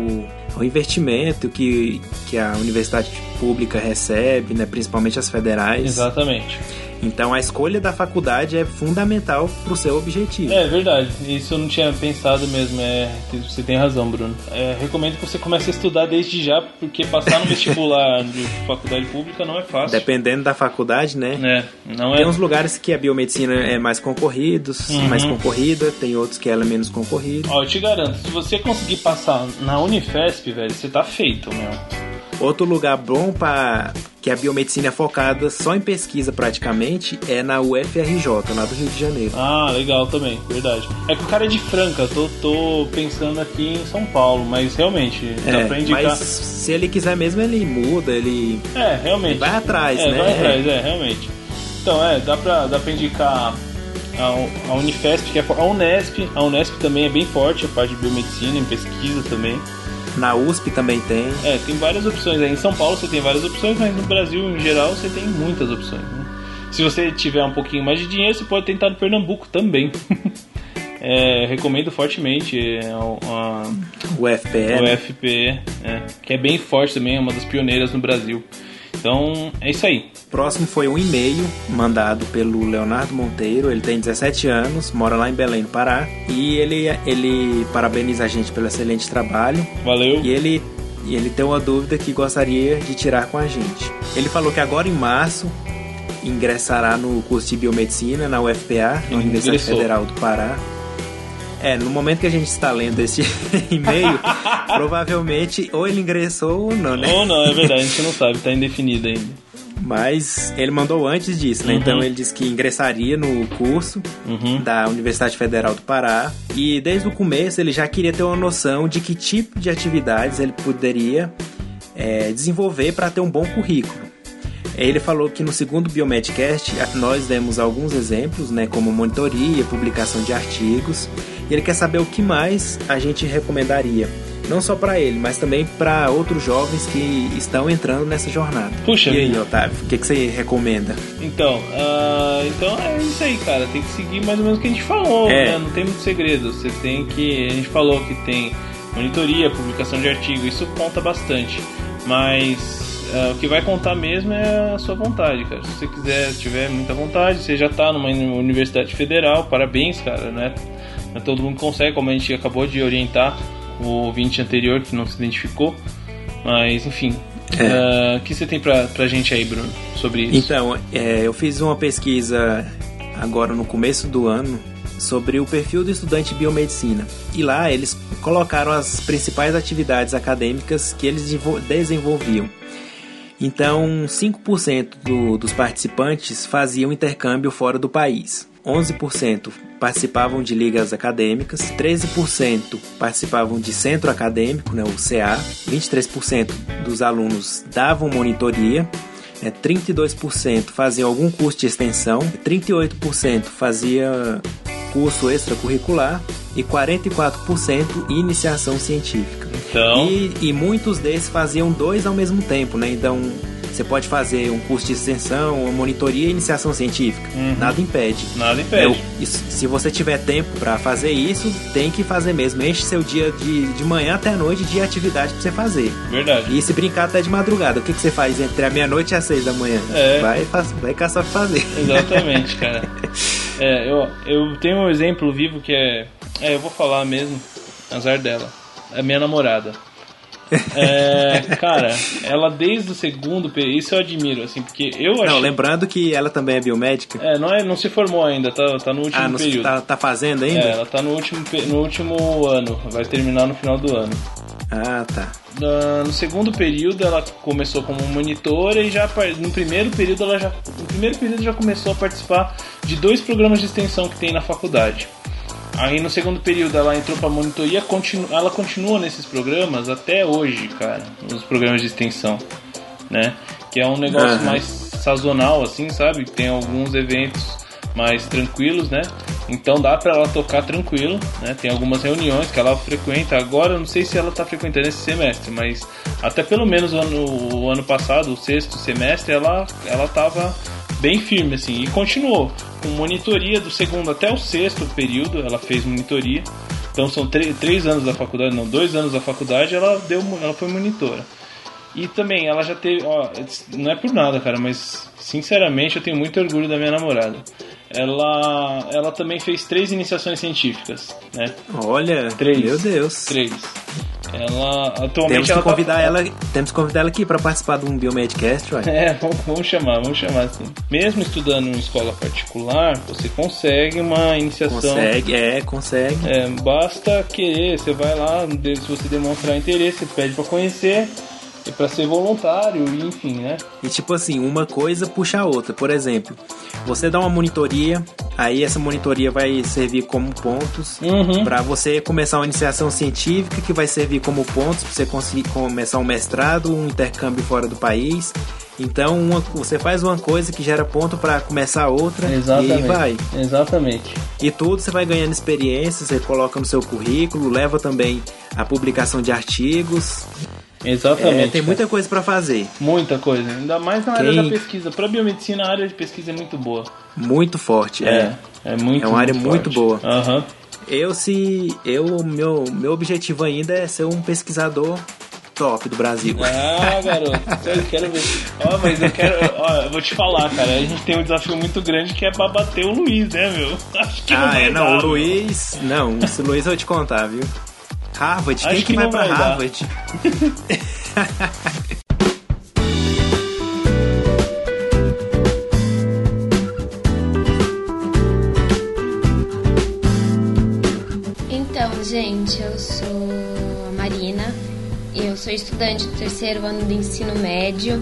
ao investimento que, que a universidade pública recebe, né, principalmente as federais. Exatamente. Então a escolha da faculdade é fundamental para o seu objetivo. É verdade, isso eu não tinha pensado mesmo. É, você tem razão, Bruno. É, recomendo que você comece a estudar desde já, porque passar no vestibular de faculdade pública não é fácil. Dependendo da faculdade, né? É, não é. Tem uns lugares que a biomedicina é mais concorridos, uhum. mais concorrida, tem outros que ela é menos concorrida. Ó, eu te garanto, se você conseguir passar na Unifesp, velho, você tá feito, meu. Outro lugar bom para que a biomedicina é focada só em pesquisa praticamente é na UFRJ, lá do Rio de Janeiro. Ah, legal também, verdade. É que o cara é de Franca, tô, tô pensando aqui em São Paulo, mas realmente dá é, pra indicar. Mas se ele quiser mesmo, ele muda, ele. É, realmente. Ele vai atrás, é, né? Vai atrás, é, realmente. Então, é, dá pra, dá pra indicar a, a Unifesp, que é a Unesp. A Unesp também é bem forte, a parte de biomedicina, em pesquisa também. Na USP também tem. É, tem várias opções. Em São Paulo você tem várias opções, mas no Brasil em geral você tem muitas opções. Né? Se você tiver um pouquinho mais de dinheiro, você pode tentar no Pernambuco também. é, recomendo fortemente é, a, a, o FPE. O FPE, é, que é bem forte também, é uma das pioneiras no Brasil. Então é isso aí. Próximo foi um e-mail mandado pelo Leonardo Monteiro. Ele tem 17 anos, mora lá em Belém, no Pará. E ele, ele parabeniza a gente pelo excelente trabalho. Valeu. E ele, ele tem uma dúvida que gostaria de tirar com a gente. Ele falou que agora em março ingressará no curso de biomedicina na UFPA, na Universidade Federal do Pará. É, no momento que a gente está lendo esse e-mail, provavelmente ou ele ingressou ou não, né? Ou não, é verdade, a gente não sabe, está indefinido ainda. Mas ele mandou antes disso, né? Então, uhum. Então ele disse que ingressaria no curso uhum. da Universidade Federal do Pará. E desde o começo ele já queria ter uma noção de que tipo de atividades ele poderia é, desenvolver para ter um bom currículo. Ele falou que no segundo Biomedcast nós demos alguns exemplos, né, como monitoria, publicação de artigos, e ele quer saber o que mais a gente recomendaria não só para ele, mas também para outros jovens que estão entrando nessa jornada. Puxa, e aí, Otávio, o que, que você recomenda? Então, uh, então é isso aí, cara. Tem que seguir mais ou menos o que a gente falou, é. né? Não tem muito segredo. Você tem que. A gente falou que tem monitoria, publicação de artigo, isso conta bastante. Mas Uh, o que vai contar mesmo é a sua vontade, cara. Se você quiser, tiver muita vontade, você já está numa universidade federal, parabéns, cara, né? Todo mundo consegue, como a gente acabou de orientar, o ouvinte anterior que não se identificou. Mas, enfim. É. Uh, o que você tem pra, pra gente aí, Bruno, sobre isso? Então, é, eu fiz uma pesquisa agora no começo do ano sobre o perfil do estudante de biomedicina. E lá eles colocaram as principais atividades acadêmicas que eles desenvolviam. Então, 5% do, dos participantes faziam intercâmbio fora do país. 11% participavam de ligas acadêmicas, 13% participavam de centro acadêmico, né, o CA, 23% dos alunos davam monitoria, né, 32% faziam algum curso de extensão, 38% fazia curso extracurricular e 44% iniciação científica. Então... E, e muitos desses faziam dois ao mesmo tempo, né? Então você pode fazer um curso de extensão, uma monitoria e iniciação científica. Uhum. Nada impede. Nada impede. É, se você tiver tempo para fazer isso, tem que fazer mesmo. Enche seu dia de, de manhã até a noite de atividade para você fazer. Verdade. E se brincar até de madrugada, o que, que você faz entre a meia-noite e as seis da manhã? É. Vai, vai caçar pra fazer. Exatamente, cara. é, eu, eu tenho um exemplo vivo que é. É, eu vou falar mesmo. Azar dela. É minha namorada. É, cara, ela desde o segundo período, isso eu admiro, assim, porque eu acho. Não, lembrando que ela também é biomédica. É, não, é, não se formou ainda, tá, tá no último ah, período. Tá, tá fazendo ainda? É, ela tá no último, no último ano, vai terminar no final do ano. Ah, tá. No segundo período ela começou como monitora e já no primeiro período ela já no primeiro período já começou a participar de dois programas de extensão que tem na faculdade. Aí no segundo período ela entrou pra monitoria, continu, ela continua nesses programas até hoje, cara, nos programas de extensão, né? Que é um negócio uhum. mais sazonal, assim, sabe? Tem alguns eventos mais tranquilos, né? Então dá para ela tocar tranquilo, né? Tem algumas reuniões que ela frequenta. Agora eu não sei se ela tá frequentando esse semestre, mas até pelo menos o ano, o ano passado, o sexto semestre, ela ela tava bem firme assim e continuou com monitoria do segundo até o sexto período. Ela fez monitoria. Então são três anos da faculdade, não, dois anos da faculdade, ela deu, ela foi monitora. E também ela já teve, ó, não é por nada, cara, mas sinceramente eu tenho muito orgulho da minha namorada. Ela, ela também fez três iniciações científicas, né? Olha, três, meu Deus. Três. Ela atualmente temos que ela tá convidar tá... ela, temos que convidar ela aqui para participar de um biomedcast, ué. É, vamos, vamos chamar, vamos chamar assim. Mesmo estudando em escola particular, você consegue uma iniciação. Consegue, é, consegue. É, basta querer, você vai lá, se você demonstrar interesse, você pede para conhecer é para ser voluntário, enfim, né? E tipo assim, uma coisa puxa a outra. Por exemplo, você dá uma monitoria, aí essa monitoria vai servir como pontos uhum. para você começar uma iniciação científica que vai servir como pontos para você conseguir começar um mestrado, um intercâmbio fora do país. Então uma, você faz uma coisa que gera ponto para começar outra Exatamente. e vai. Exatamente. E tudo você vai ganhando experiência, você coloca no seu currículo, leva também a publicação de artigos. Exatamente. É, tem muita coisa para fazer. Muita coisa. Ainda mais na Quem... área da pesquisa. Para biomedicina, a área de pesquisa é muito boa. Muito forte, é. É, é muito É uma área muito, boa. Uhum. Eu se eu meu meu objetivo ainda é ser um pesquisador top do Brasil. Ah, garoto, eu quero ver. Ó, mas eu quero, ó, eu vou te falar, cara, a gente tem um desafio muito grande que é pra bater o Luiz, né, meu? Acho que ah, não é, não, dar, o Luiz, não, esse Luiz eu vou te contar, viu? Harvard? Acho Quem que, que vai para Harvard? então, gente, eu sou a Marina, eu sou estudante do terceiro ano do ensino médio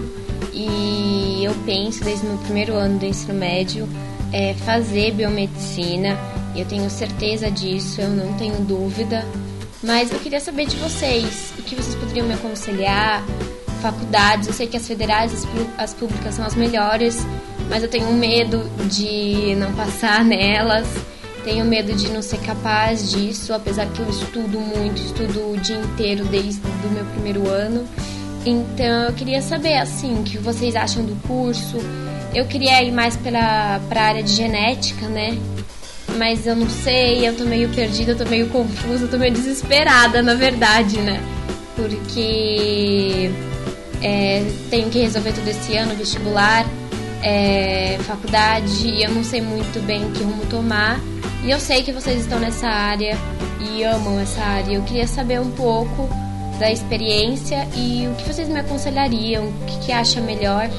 e eu penso desde o meu primeiro ano do ensino médio é fazer biomedicina. Eu tenho certeza disso, eu não tenho dúvida. Mas eu queria saber de vocês, o que vocês poderiam me aconselhar, faculdades, eu sei que as federais, as públicas são as melhores, mas eu tenho medo de não passar nelas, tenho medo de não ser capaz disso, apesar que eu estudo muito, estudo o dia inteiro desde o meu primeiro ano. Então eu queria saber assim, o que vocês acham do curso. Eu queria ir mais para a área de genética, né? Mas eu não sei, eu tô meio perdida, eu tô meio confusa, eu tô meio desesperada, na verdade, né? Porque é, tenho que resolver tudo esse ano, vestibular, é, faculdade, e eu não sei muito bem que rumo tomar. E eu sei que vocês estão nessa área e amam essa área. Eu queria saber um pouco da experiência e o que vocês me aconselhariam, o que, que acha melhor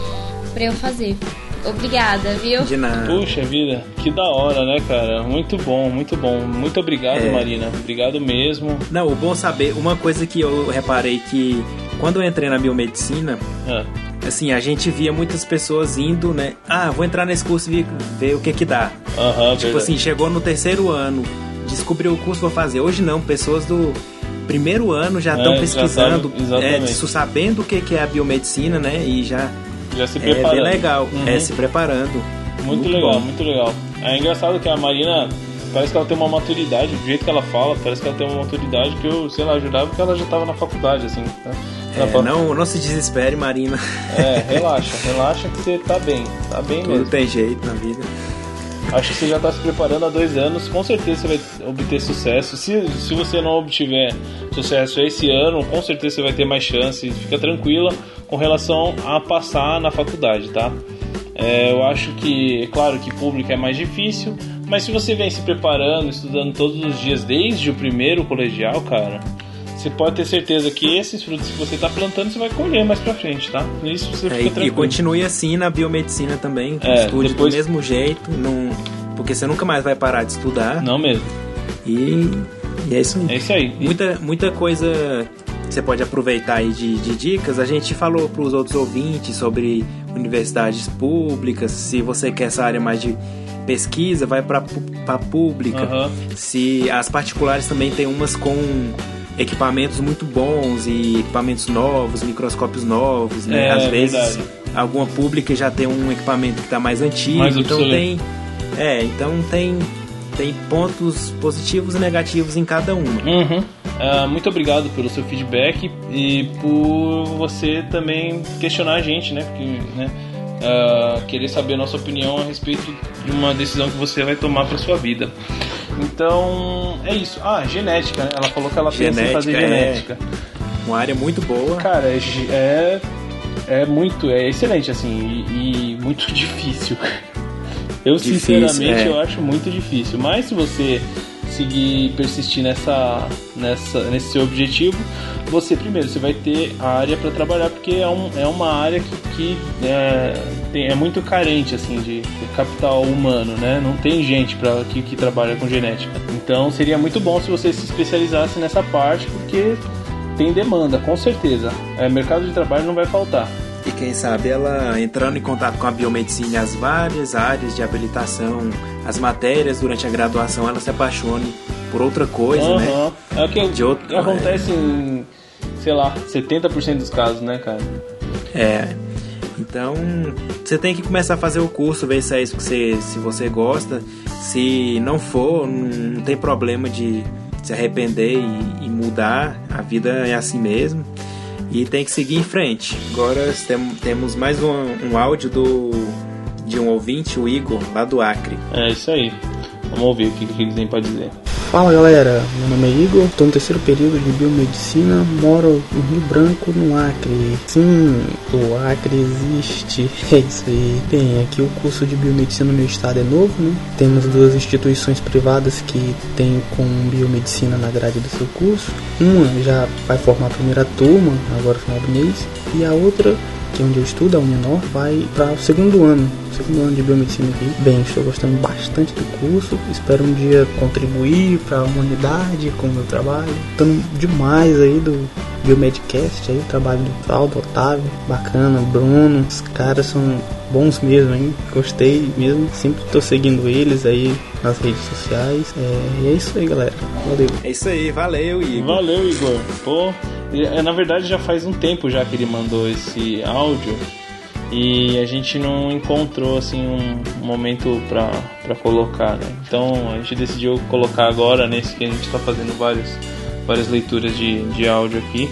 para eu fazer. Obrigada, viu? De nada. Puxa vida, que da hora, né, cara? Muito bom, muito bom. Muito obrigado, é. Marina. Obrigado mesmo. Não, o bom saber, uma coisa que eu reparei que quando eu entrei na biomedicina, é. assim, a gente via muitas pessoas indo, né? Ah, vou entrar nesse curso e ver o que que dá. Uhum, tipo verdade. assim, chegou no terceiro ano, descobriu o curso vou fazer. Hoje não, pessoas do primeiro ano já estão é, pesquisando, já é, sabendo o que, que é a biomedicina, né? E já já se preparando. É bem legal, uhum. é se preparando. Muito, muito legal, bom. muito legal. É engraçado que a Marina parece que ela tem uma maturidade, do jeito que ela fala, parece que ela tem uma maturidade que eu, sei lá, ajudava porque ela já estava na faculdade, assim. Tá? É, não, não se desespere, Marina. É, relaxa, relaxa que você tá bem, tá bem Tudo mesmo. tem jeito na vida. Acho que você já está se preparando há dois anos, com certeza você vai obter sucesso. Se, se você não obtiver sucesso esse ano, com certeza você vai ter mais chances. Fica tranquila com relação a passar na faculdade, tá? É, eu acho que, é claro que público é mais difícil, mas se você vem se preparando, estudando todos os dias desde o primeiro colegial, cara, você pode ter certeza que esses frutos que você está plantando você vai colher mais pra frente, tá? Isso você é, tranquilo. E continue assim na biomedicina também, é, estude depois... do mesmo jeito, não... porque você nunca mais vai parar de estudar. Não mesmo. E, e é isso aí. É isso aí. Muita, muita coisa você pode aproveitar aí de, de dicas. A gente falou para os outros ouvintes sobre universidades públicas. Se você quer essa área mais de pesquisa, vai para a pública. Uhum. Se as particulares também tem umas com equipamentos muito bons e equipamentos novos, microscópios novos, né? É, Às vezes verdade. alguma pública já tem um equipamento que está mais antigo, mais então tem é, então tem tem pontos positivos e negativos em cada uma. Uhum. Uh, muito obrigado pelo seu feedback e por você também questionar a gente, né? Porque, né? Uh, querer saber a nossa opinião a respeito de uma decisão que você vai tomar para sua vida. Então, é isso. Ah, genética, né? Ela falou que ela genética, pensa em fazer genética. É uma área muito boa. Cara, é, é, é muito, é excelente, assim, e, e muito difícil. Eu, difícil, sinceramente, é. eu acho muito difícil. Mas se você seguir persistir nessa, nessa, nesse seu objetivo, você primeiro você vai ter a área para trabalhar porque é, um, é uma área que, que é, tem, é muito carente assim de, de, capital humano, né? Não tem gente para que, que trabalha com genética. Então seria muito bom se você se especializasse nessa parte porque tem demanda, com certeza. É, mercado de trabalho não vai faltar. E quem sabe ela entrando em contato com a biomedicina e as várias áreas de habilitação, as matérias durante a graduação, ela se apaixone por outra coisa, uhum. né? É o que de outro, acontece é... em, sei lá, 70% dos casos, né, cara? É. Então, você tem que começar a fazer o curso, ver se é isso que você, se você gosta. Se não for, não tem problema de se arrepender e, e mudar. A vida é assim mesmo e tem que seguir em frente. Agora tem, temos mais um, um áudio do, de um ouvinte, o Igor, lá do Acre. É isso aí. Vamos ouvir o que, que ele tem para dizer. Fala galera, meu nome é Igor, estou no terceiro período de biomedicina, moro no Rio Branco, no Acre. Sim, o Acre existe, é isso aí. Bem, aqui o curso de biomedicina no meu estado é novo, né? Temos duas instituições privadas que têm com biomedicina na grade do seu curso. Uma já vai formar a primeira turma, agora no final do mês, e a outra que é onde eu estudo, a Uninor, vai para o segundo ano, segundo ano de biomedicina aqui. Bem, estou gostando bastante do curso, espero um dia contribuir para a humanidade com o meu trabalho. Gostando demais aí do Biomedcast, aí, o trabalho do Valdo, Otávio, bacana, Bruno, os caras são bons mesmo, hein? Gostei mesmo, sempre tô seguindo eles aí nas redes sociais. É, e é isso aí, galera. Valeu. É isso aí, valeu, Igor. Valeu, Igor. Pô, na verdade já faz um tempo já que ele mandou esse áudio e a gente não encontrou assim um momento pra colocar, né? Então a gente decidiu colocar agora nesse que a gente tá fazendo vários, várias leituras de, de áudio aqui.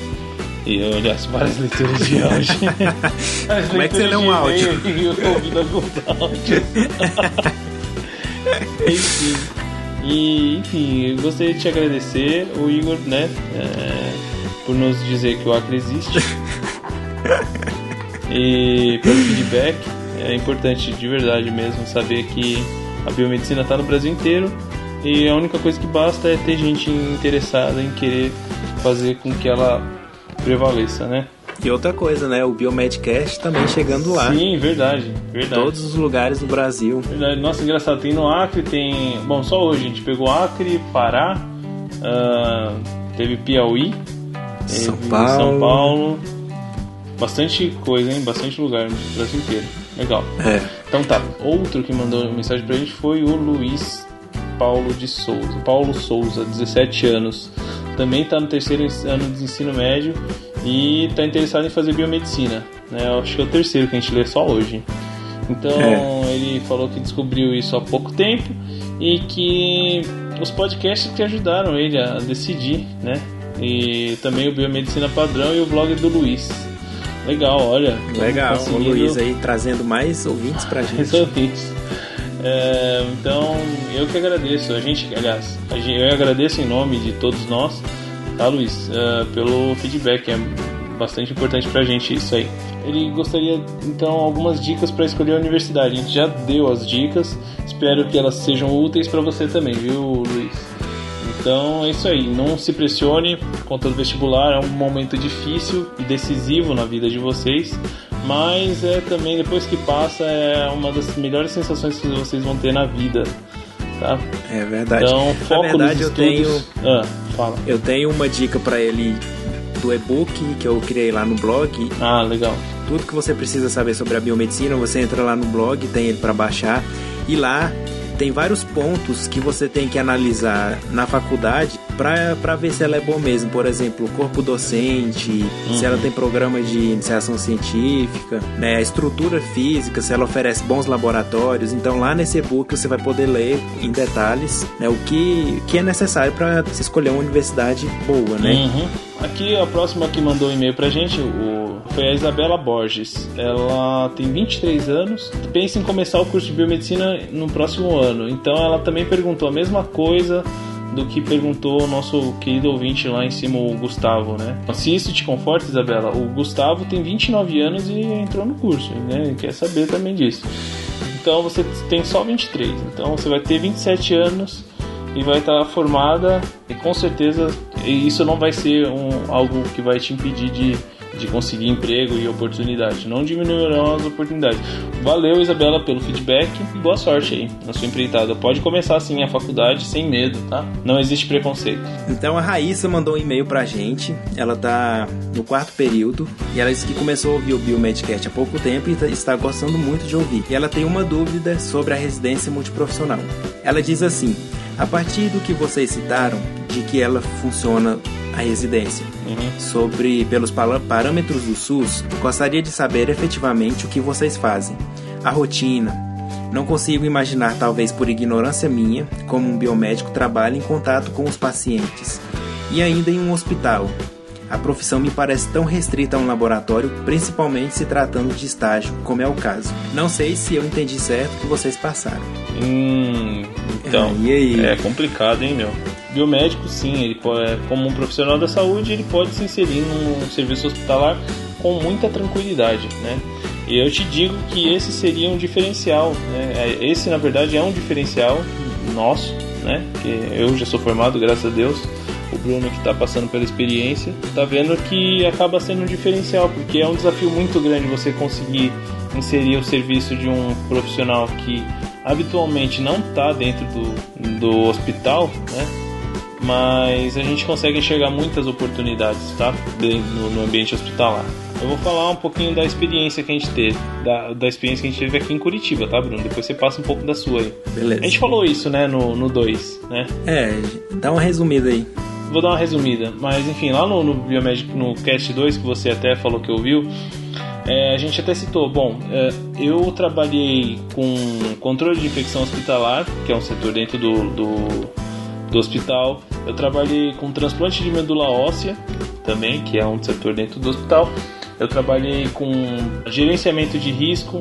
E, aliás, várias leituras de áudio. Como é que você lê um áudio? E eu ouvindo alguns áudios. enfim. E, enfim, eu gostaria de te agradecer, o Igor, né? É, por nos dizer que o Acre existe. e pelo feedback. É importante de verdade mesmo saber que a biomedicina está no Brasil inteiro e a única coisa que basta é ter gente interessada em querer fazer com que ela prevaleça, né? E outra coisa, né? O Biomedcast também chegando lá. Sim, verdade, verdade. Todos os lugares do Brasil. Verdade. Nossa, engraçado. Tem no Acre, tem. Bom, só hoje a gente pegou Acre, Pará, uh, teve Piauí, São teve Paulo. São Paulo. Bastante coisa, hein? Bastante lugar no Brasil inteiro. Legal. É. Então tá. Outro que mandou mensagem pra gente foi o Luiz Paulo de Souza. Paulo Souza, 17 anos. Também tá no terceiro ano de ensino médio e tá interessado em fazer biomedicina. Né? Eu acho que é o terceiro que a gente lê só hoje. Então É. ele falou que descobriu isso há pouco tempo e que os podcasts que ajudaram ele a decidir, né? E também o Biomedicina Padrão e o blog do Luiz. Legal, olha. Legal, o conseguindo- Luiz aí trazendo mais ouvintes pra gente. Exatamente. É, então, eu que agradeço. A gente, aliás, eu agradeço em nome de todos nós, tá, Luiz, é, pelo feedback. É bastante importante pra gente isso aí. Ele gostaria, então, algumas dicas para escolher a universidade. A gente já deu as dicas. Espero que elas sejam úteis para você também, viu, Luiz? Então é isso aí, não se pressione contra o vestibular, é um momento difícil e decisivo na vida de vocês, mas é também depois que passa é uma das melhores sensações que vocês vão ter na vida, tá? É verdade. Então Na foco verdade, eu nos tenho, estudos. Ah, fala. eu tenho uma dica pra ele do e-book que eu criei lá no blog. Ah, legal. Tudo que você precisa saber sobre a biomedicina, você entra lá no blog, tem ele para baixar e lá tem vários pontos que você tem que analisar na faculdade para ver se ela é boa mesmo. Por exemplo, o corpo docente, se ela tem programa de iniciação científica, né, a estrutura física, se ela oferece bons laboratórios. Então lá nesse e-book você vai poder ler em detalhes né, o que, que é necessário para se escolher uma universidade boa, né? Uhum. Aqui a próxima que mandou um e-mail pra gente o, foi a Isabela Borges. Ela tem 23 anos, pensa em começar o curso de biomedicina no próximo ano. Então ela também perguntou a mesma coisa do que perguntou o nosso querido ouvinte lá em cima, o Gustavo, né? Se isso te conforta, Isabela, o Gustavo tem 29 anos e entrou no curso, né? Quer saber também disso. Então você tem só 23, então você vai ter 27 anos e vai estar formada e com certeza isso não vai ser um, algo que vai te impedir de, de conseguir emprego e oportunidade. Não diminuirão as oportunidades. Valeu, Isabela, pelo feedback e boa sorte aí na sua empreitada. Pode começar assim a faculdade sem medo, tá? Não existe preconceito. Então a Raíssa mandou um e-mail pra gente. Ela tá no quarto período e ela disse que começou a ouvir o Biomedcast há pouco tempo e tá- está gostando muito de ouvir. E ela tem uma dúvida sobre a residência multiprofissional. Ela diz assim: a partir do que vocês citaram, de que ela funciona a residência, Uhum. sobre pelos parâmetros do SUS, gostaria de saber efetivamente o que vocês fazem. A rotina. Não consigo imaginar, talvez por ignorância minha, como um biomédico trabalha em contato com os pacientes. E ainda em um hospital. A profissão me parece tão restrita a um laboratório, principalmente se tratando de estágio, como é o caso. Não sei se eu entendi certo o que vocês passaram. Hum, então, E aí? é complicado, hein, meu? Biomédico, sim, ele pode, como um profissional da saúde, ele pode se inserir num serviço hospitalar com muita tranquilidade, né? E eu te digo que esse seria um diferencial, né? É, Esse, na verdade, é um diferencial nosso, né? Que eu já sou formado, graças a Deus, o Bruno que está passando pela experiência, está vendo que acaba sendo um diferencial, porque é um desafio muito grande você conseguir inserir o serviço de um profissional que habitualmente não está dentro do, do hospital, né? Mas a gente consegue enxergar muitas oportunidades, tá? No, no ambiente hospitalar. Eu vou falar um pouquinho da experiência que a gente teve, da, da experiência que a gente teve aqui em Curitiba, tá, Bruno? Depois você passa um pouco da sua aí. Beleza. A gente falou isso, né, no 2, né? É, dá uma resumida aí. Vou dar uma resumida, mas enfim, lá no, no Biomed, no Cast 2, que você até falou que ouviu, é, a gente até citou, bom, é, eu trabalhei com controle de infecção hospitalar, que é um setor dentro do, do, do hospital. Eu trabalhei com transplante de medula óssea, também, que é um setor dentro do hospital. Eu trabalhei com gerenciamento de risco,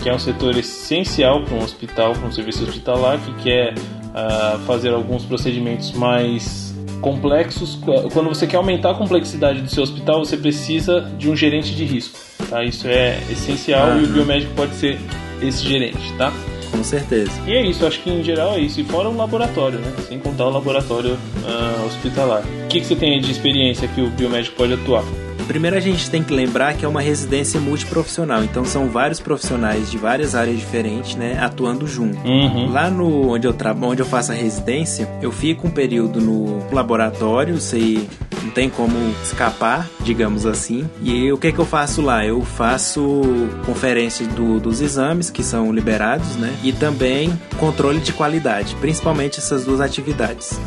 que é um setor essencial para um hospital, para um serviço hospitalar, que quer uh, fazer alguns procedimentos mais complexos. Quando você quer aumentar a complexidade do seu hospital, você precisa de um gerente de risco. Tá? Isso é essencial uhum. e o biomédico pode ser esse gerente, tá? Com certeza. E é isso, acho que em geral é isso. E fora o laboratório, né? Sem contar o laboratório uh, hospitalar. O que, que você tem de experiência que o biomédico pode atuar? Primeiro a gente tem que lembrar que é uma residência multiprofissional, então são vários profissionais de várias áreas diferentes, né, atuando junto. Uhum. Lá no onde eu trabalho, onde eu faço a residência, eu fico um período no laboratório, sei não tem como escapar, digamos assim. E o que é que eu faço lá? Eu faço conferência do, dos exames que são liberados, né? E também controle de qualidade, principalmente essas duas atividades.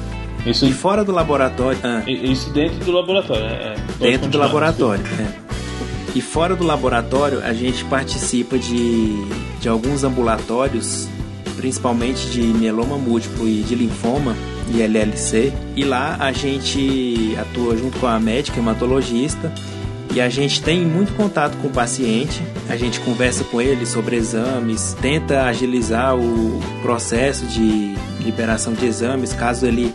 Isso... E fora do laboratório. Ah. Isso dentro do laboratório, é. Dentro do laboratório, é. E fora do laboratório, a gente participa de, de alguns ambulatórios, principalmente de mieloma múltiplo e de linfoma e LLC. E lá a gente atua junto com a médica hematologista e a gente tem muito contato com o paciente, a gente conversa com ele sobre exames, tenta agilizar o processo de liberação de exames, caso ele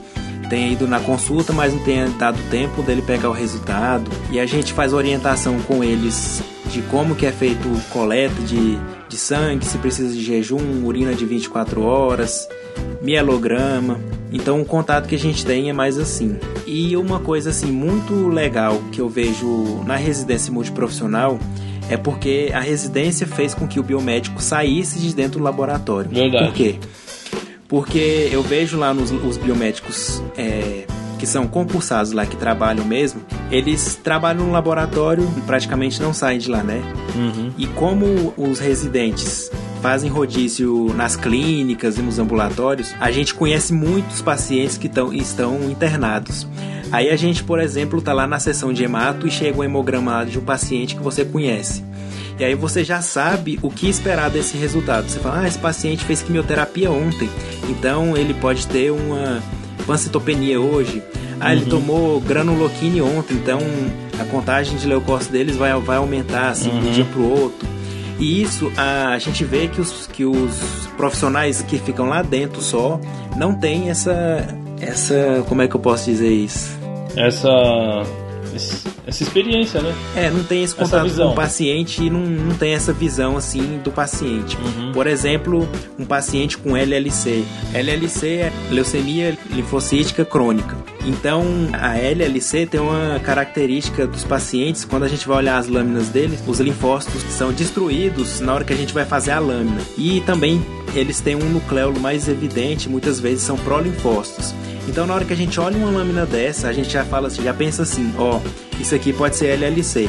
tenha ido na consulta, mas não tenha dado tempo dele pegar o resultado. E a gente faz orientação com eles de como que é feito o coleta de, de sangue, se precisa de jejum, urina de 24 horas, mielograma. Então o contato que a gente tem é mais assim. E uma coisa assim muito legal que eu vejo na residência multiprofissional é porque a residência fez com que o biomédico saísse de dentro do laboratório. Verdade. Por quê? Porque eu vejo lá nos os biomédicos é, que são concursados lá, que trabalham mesmo, eles trabalham no laboratório e praticamente não saem de lá, né? Uhum. E como os residentes fazem rodízio nas clínicas e nos ambulatórios, a gente conhece muitos pacientes que tão, estão internados. Aí a gente, por exemplo, tá lá na sessão de hemato e chega um hemograma de um paciente que você conhece. E aí você já sabe o que esperar desse resultado. Você fala, ah, esse paciente fez quimioterapia ontem, então ele pode ter uma pancitopenia hoje. Ah, ele uhum. tomou granuloquine ontem, então a contagem de leucócitos deles vai, vai aumentar assim, uhum. de um dia pro outro. E isso a, a gente vê que os, que os profissionais que ficam lá dentro só não tem essa. essa. como é que eu posso dizer isso? Essa essa experiência, né? É, não tem esse contato com o paciente e não, não tem essa visão assim do paciente. Uhum. Por exemplo, um paciente com LLC. LLC é leucemia linfocítica crônica. Então, a LLC tem uma característica dos pacientes, quando a gente vai olhar as lâminas deles, os linfócitos são destruídos na hora que a gente vai fazer a lâmina. E também eles têm um nucleolo mais evidente, muitas vezes são prolinfócitos. Então, na hora que a gente olha uma lâmina dessa, a gente já fala assim, já pensa assim, ó, isso aqui pode ser LLC.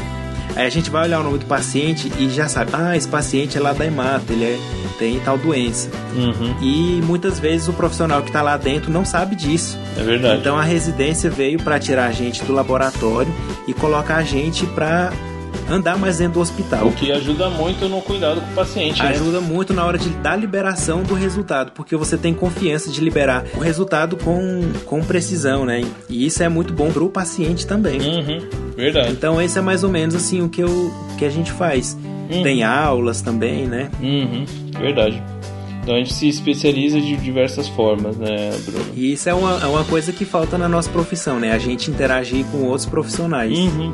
Aí a gente vai olhar o nome do paciente e já sabe, ah, esse paciente é lá da hemata, ele é, tem tal doença. Uhum. E muitas vezes o profissional que está lá dentro não sabe disso. É verdade. Então a residência veio para tirar a gente do laboratório e colocar a gente para andar mais dentro do hospital. O que ajuda muito no cuidado com o paciente. Né? Ajuda né? muito na hora de, da liberação do resultado, porque você tem confiança de liberar o resultado com, com precisão, né? E isso é muito bom para o paciente também. Uhum, verdade. Então esse é mais ou menos assim o que, eu, que a gente faz. Uhum. Tem aulas também, né? Uhum, verdade. Então a gente se especializa de diversas formas, né, Bruno? E isso é uma, é uma coisa que falta na nossa profissão, né? A gente interagir com outros profissionais. Uhum.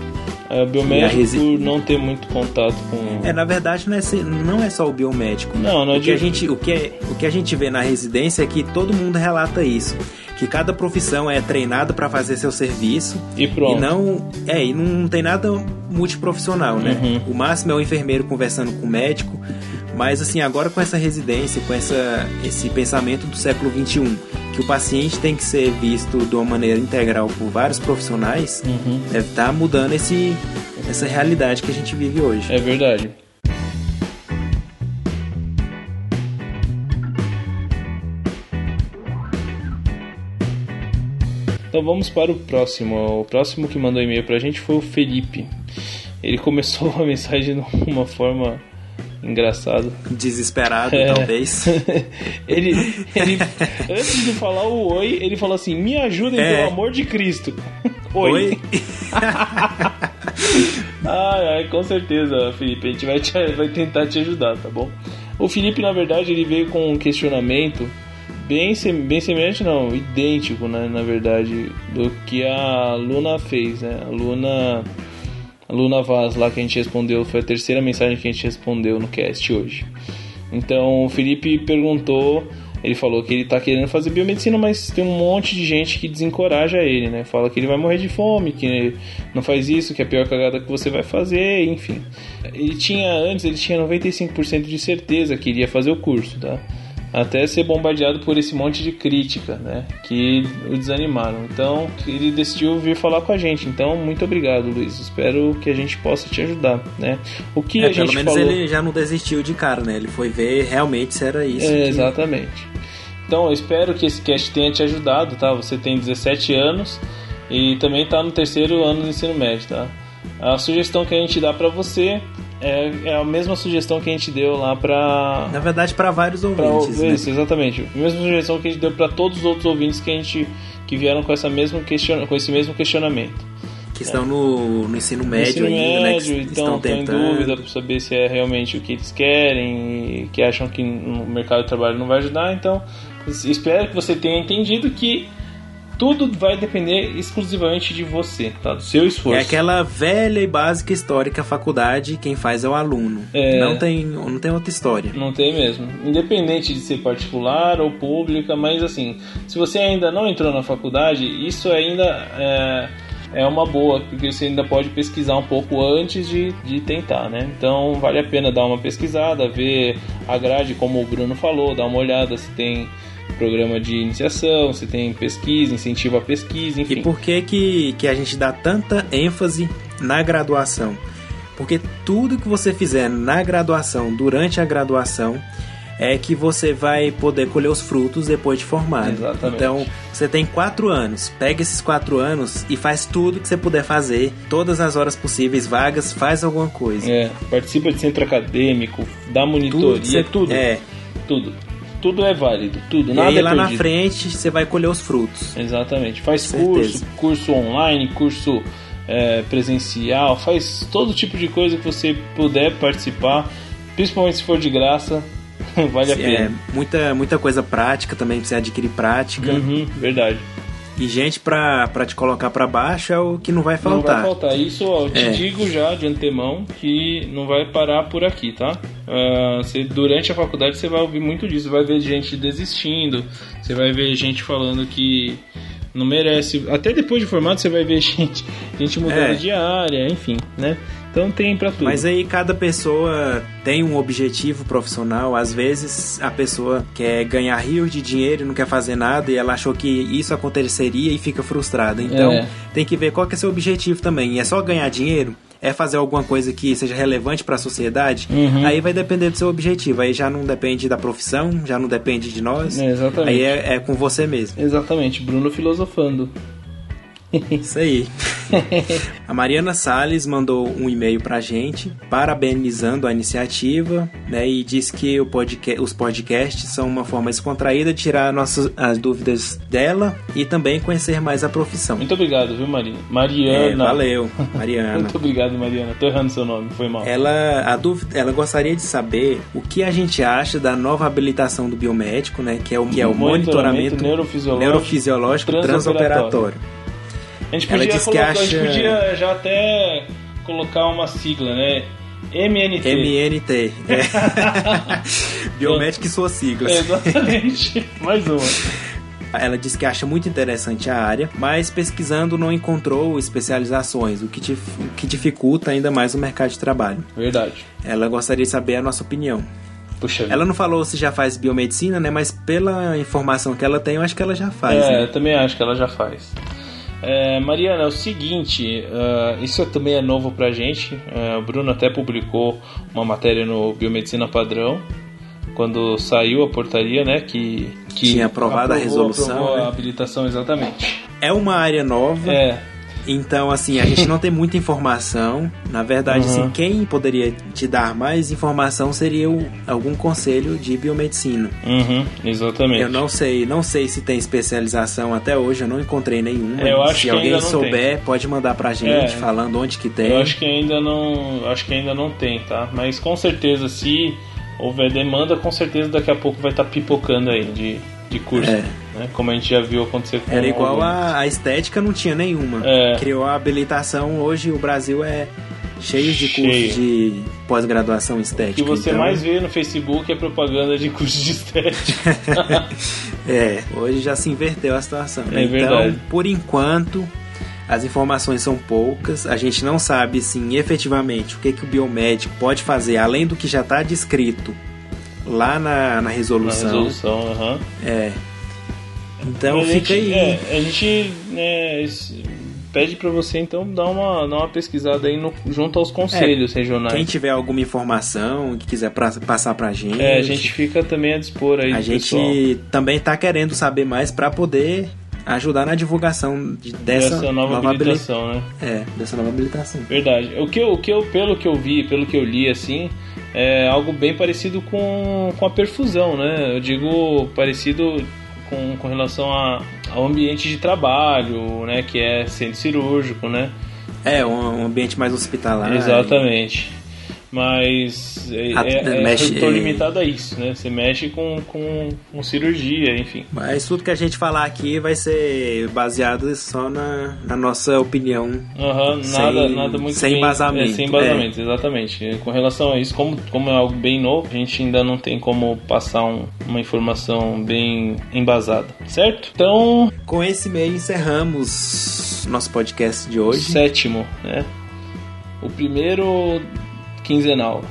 É, o biomédico resi... não ter muito contato com. É, na verdade, não é, não é só o biomédico. Não, não é o que, a gente, o, que é, o que a gente vê na residência é que todo mundo relata isso que cada profissão é treinada para fazer seu serviço e pronto. E não é, e não tem nada multiprofissional, né? Uhum. O máximo é o enfermeiro conversando com o médico, mas assim, agora com essa residência, com essa, esse pensamento do século XXI, que o paciente tem que ser visto de uma maneira integral por vários profissionais, uhum. deve estar tá mudando esse, essa realidade que a gente vive hoje. É verdade. Então vamos para o próximo. O próximo que mandou e-mail pra gente foi o Felipe. Ele começou a mensagem de uma forma engraçado. Desesperado, é. talvez. ele, ele, antes de falar o oi, ele falou assim: Me ajudem, é. pelo amor de Cristo. oi. oi? ai, ai, com certeza, Felipe. A gente vai, te, vai tentar te ajudar, tá bom? O Felipe, na verdade, ele veio com um questionamento bem, bem semelhante, não, idêntico, né, na verdade, do que a Luna fez, né? A Luna Luna Vaz lá que a gente respondeu, foi a terceira mensagem que a gente respondeu no cast hoje. Então o Felipe perguntou, ele falou que ele tá querendo fazer biomedicina, mas tem um monte de gente que desencoraja ele, né? Fala que ele vai morrer de fome, que não faz isso, que é a pior cagada que você vai fazer, enfim. Ele tinha, antes ele tinha 95% de certeza que iria fazer o curso, tá? Até ser bombardeado por esse monte de crítica, né, que o desanimaram. Então, ele decidiu vir falar com a gente. Então, muito obrigado, Luiz. Espero que a gente possa te ajudar, né? O que é, a gente pelo menos falou... ele já não desistiu de cara, né? Ele foi ver realmente se era isso. É, que... Exatamente. Então, eu espero que esse cast tenha te ajudado, tá? Você tem 17 anos e também está no terceiro ano do ensino médio, tá? A sugestão que a gente dá para você é, é a mesma sugestão que a gente deu lá pra. Na verdade, para vários ouvintes. Pra, né? Isso, exatamente. A mesma sugestão que a gente deu para todos os outros ouvintes que a gente que vieram com, essa mesma question, com esse mesmo questionamento. Que estão é. no, no, ensino médio no ensino ainda, médio, né? Que então estão em dúvida para saber se é realmente o que eles querem e que acham que no mercado de trabalho não vai ajudar. Então, espero que você tenha entendido que tudo vai depender exclusivamente de você, tá? Do seu esforço. É aquela velha e básica histórica faculdade, quem faz é o aluno. É... Não, tem, não tem outra história. Não tem mesmo. Independente de ser particular ou pública, mas assim, se você ainda não entrou na faculdade, isso ainda é, é uma boa, porque você ainda pode pesquisar um pouco antes de, de tentar, né? Então vale a pena dar uma pesquisada, ver a grade, como o Bruno falou, dar uma olhada se tem programa de iniciação, você tem pesquisa, incentivo à pesquisa, enfim. E por que, que, que a gente dá tanta ênfase na graduação? Porque tudo que você fizer na graduação, durante a graduação, é que você vai poder colher os frutos depois de formado. Exatamente. Então, você tem quatro anos. Pega esses quatro anos e faz tudo que você puder fazer, todas as horas possíveis, vagas, faz alguma coisa. É, participa de centro acadêmico, dá monitoria, tudo. Você, tudo. É. Tudo tudo é válido, tudo, nada e aí, é lá perdido. na frente você vai colher os frutos. Exatamente. Faz curso, curso online, curso é, presencial, faz todo tipo de coisa que você puder participar, principalmente se for de graça, vale a é, pena. muita, muita coisa prática também, você adquirir prática. Uhum, verdade. E gente pra, pra te colocar para baixo é o que não vai faltar. Não vai faltar. Isso eu te é. digo já de antemão que não vai parar por aqui, tá? Uh, você, durante a faculdade você vai ouvir muito disso. Você vai ver gente desistindo, você vai ver gente falando que não merece. Até depois de formado você vai ver gente, gente mudando é. de área, enfim, né? Então tem para tudo. Mas aí cada pessoa tem um objetivo profissional. Às vezes a pessoa quer ganhar rios de dinheiro e não quer fazer nada e ela achou que isso aconteceria e fica frustrada. Então é. tem que ver qual que é seu objetivo também. É só ganhar dinheiro? é fazer alguma coisa que seja relevante para a sociedade, uhum. aí vai depender do seu objetivo. Aí já não depende da profissão, já não depende de nós. É, exatamente. Aí é, é com você mesmo. Exatamente, Bruno filosofando. Isso aí. a Mariana Sales mandou um e-mail pra gente, parabenizando a iniciativa, né, e disse que os podcasts são uma forma descontraída de tirar nossas, as dúvidas dela e também conhecer mais a profissão. Muito obrigado, viu, Mariana? Mariana. É, valeu, Mariana. Muito obrigado, Mariana. Tô errando seu nome, foi mal. Ela, a dúvida, ela gostaria de saber o que a gente acha da nova habilitação do biomédico, né, que é o, que é o monitoramento, monitoramento neurofisiológico, neurofisiológico transoperatório. transoperatório. A gente podia, colocar, acha... a gente podia já até colocar uma sigla, né? MNT. MNT. É. Biomédica e suas siglas. Exatamente. Mais uma. Ela diz que acha muito interessante a área, mas pesquisando não encontrou especializações, o que, dif- que dificulta ainda mais o mercado de trabalho. Verdade. Ela gostaria de saber a nossa opinião. Puxa. Ela não falou se já faz biomedicina, né? Mas pela informação que ela tem, eu acho que ela já faz. É, né? eu também acho que ela já faz. É, Mariana, é o seguinte, ah, isso também é novo pra gente. É, o Bruno até publicou uma matéria no Biomedicina Padrão, quando saiu a portaria, né? Que, que Tinha aprovado a aprovou- resolução, aprovou né? a habilitação, exatamente. É uma área nova. É, Então, assim, a gente não tem muita informação. Na verdade, Uhum. assim, quem poderia te dar mais informação seria o- algum conselho de biomedicina. uhum, exatamente. Eu não sei, não sei se tem especialização até hoje, eu não encontrei nenhuma. É, eu acho se que alguém ainda não souber, pode mandar pra gente É. falando onde que tem. Eu acho que ainda não, acho que ainda não tem, tá? Mas com certeza, se houver demanda, com certeza daqui a pouco vai estar pipocando aí de, de curso, É. né? Como a gente já viu acontecer com Era igual a, a estética, não tinha nenhuma. É. Criou a habilitação, hoje o Brasil é cheio de Cheio. cursos de pós-graduação em O estética. que você então- mais vê no Facebook é propaganda de curso de estética. É, hoje já se inverteu a situação. né? É então, verdade. por enquanto, as informações são poucas. A gente não sabe, assim, efetivamente o que, que o biomédico pode fazer além do que já está descrito lá na, na Na resolução. resolução, aham. É. Então a fica gente- aí. é, a gente esse- pede pra você então dar uma, dar uma pesquisada aí no- junto aos conselhos regionais. Quem tiver alguma informação que quiser pra- passar pra gente. É, a gente fica também a dispor aí a gente pessoal. também tá querendo saber mais para poder ajudar na divulgação de- dessa, dessa nova, habili- habilitação, né? É, dessa nova habilitação. Verdade. O que, eu, o que eu, pelo que eu vi, pelo que eu li, assim, é algo bem parecido com, com a perfusão, né? Eu digo parecido com, com relação a, ao ambiente de trabalho, né? Que é centro cirúrgico, né? É, um, um ambiente mais hospitalar. Exatamente. Mas é, Ah, é, é, mexe- tô limitado a isso, né? Você mexe com, com, com cirurgia, enfim. Mas tudo que a gente falar aqui vai ser baseado só na, na nossa opinião. Aham, Sem- nada, nada muito sem bem- embasamento, é, sem embasamento, exatamente. Com relação a isso, como, como é algo bem novo, a gente ainda não tem como passar um- uma informação bem embasada, certo? Então, Com esse meio encerramos nosso podcast de hoje. sétimo, né? O primeiro quinzenal.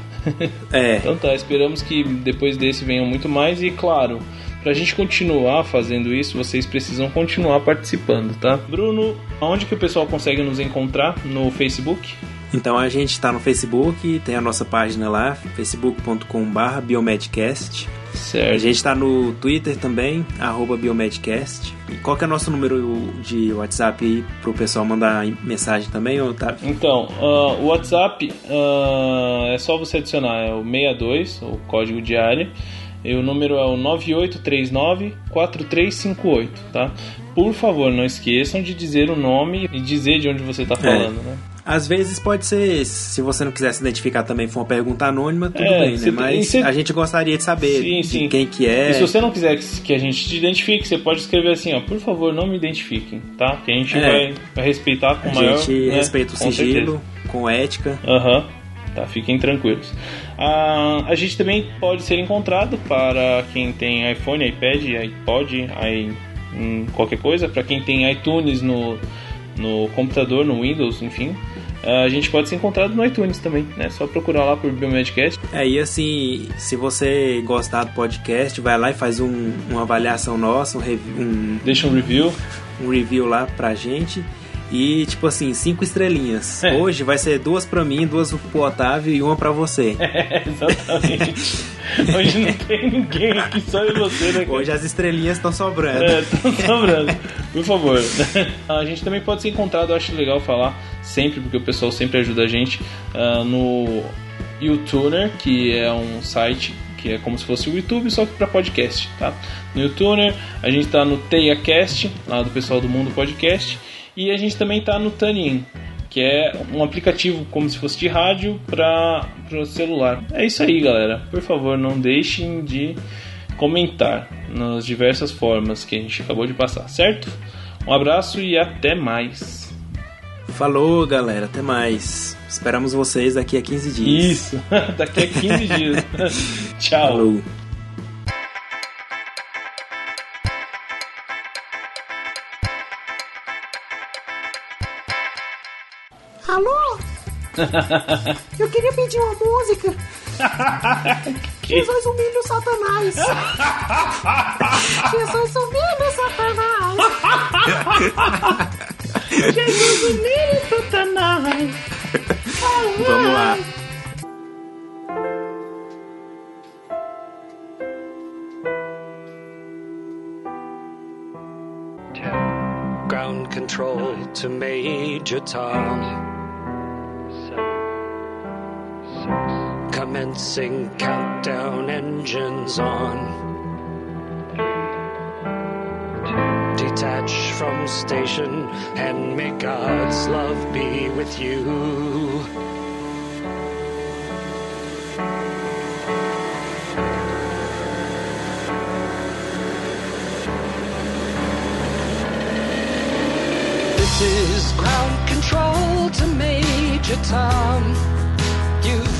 É, Então tá, esperamos que depois desse venham muito mais e claro, pra gente continuar fazendo isso, vocês precisam continuar participando, tá? Bruno, aonde que o pessoal consegue nos encontrar? No Facebook? então a gente tá no Facebook, tem a nossa página lá, facebook.com.br biomedcast. A Certo. gente tá no Twitter também, arroba biomedcast. E qual que é o nosso número de WhatsApp aí pro pessoal mandar mensagem também, Otávio? Então, ah, o WhatsApp ah, é só você adicionar, é o 62, o código de área, e o número é o 9839-4358, tá? Por favor, não esqueçam de dizer o nome e dizer de onde você está falando, né? Às vezes pode ser, se você não quiser se identificar também, for uma pergunta anônima, tudo É, bem, né? Mas cê- a gente gostaria de saber Sim, de sim. quem que é. E se você não quiser que, a gente te identifique, você pode escrever assim, ó, por favor, não me identifiquem, tá? Que a gente É. vai, respeitar com A maior... gente né? respeita o Com sigilo, com ética. Aham. Tá, fiquem tranquilos. Ah, a gente também pode ser encontrado para quem tem iPhone, iPad, iPod, i, hum, qualquer coisa. Para quem tem iTunes no, no computador, no Windows, enfim. A gente pode ser encontrado no iTunes também, né? Só procurar lá por Biomedcast. Aí, assim, se você gostar do podcast, vai lá e faz um- uma avaliação nossa, um, revi- um- Deixa um review. um review lá pra gente. E, tipo assim, cinco estrelinhas. É. Hoje vai ser duas pra mim, duas pro Otávio e uma pra você. É, exatamente. Hoje não tem ninguém aqui, só eu e você, né? Hoje as estrelinhas estão sobrando. É, estão sobrando. Por favor. A gente também pode ser encontrado, eu acho legal falar sempre, porque o pessoal sempre ajuda a gente, ah, no YouTuner, que é um site que é como se fosse o YouTube, só que para podcast, tá? No YouTuner, a gente tá no TeiaCast, lá do pessoal do Mundo Podcast, e a gente também tá no Tunin, que é um aplicativo como se fosse de rádio para o celular. É isso aí, galera. Por favor, não deixem de comentar nas diversas formas que a gente acabou de passar, certo? Um abraço e até mais. Falou, galera. Até mais. Esperamos vocês daqui a 15 dias. Isso, daqui a 15 dias. Tchau. Falou. Eu queria pedir uma música. Jesus humilha o Satanás. Jesus humilha o Satanás. Jesus humilha o Satanás. Vamos lá. Ground control to Major Tom. Commencing countdown engines on. Detach from station and may God's love be with you. This is ground control to Major Tom. You've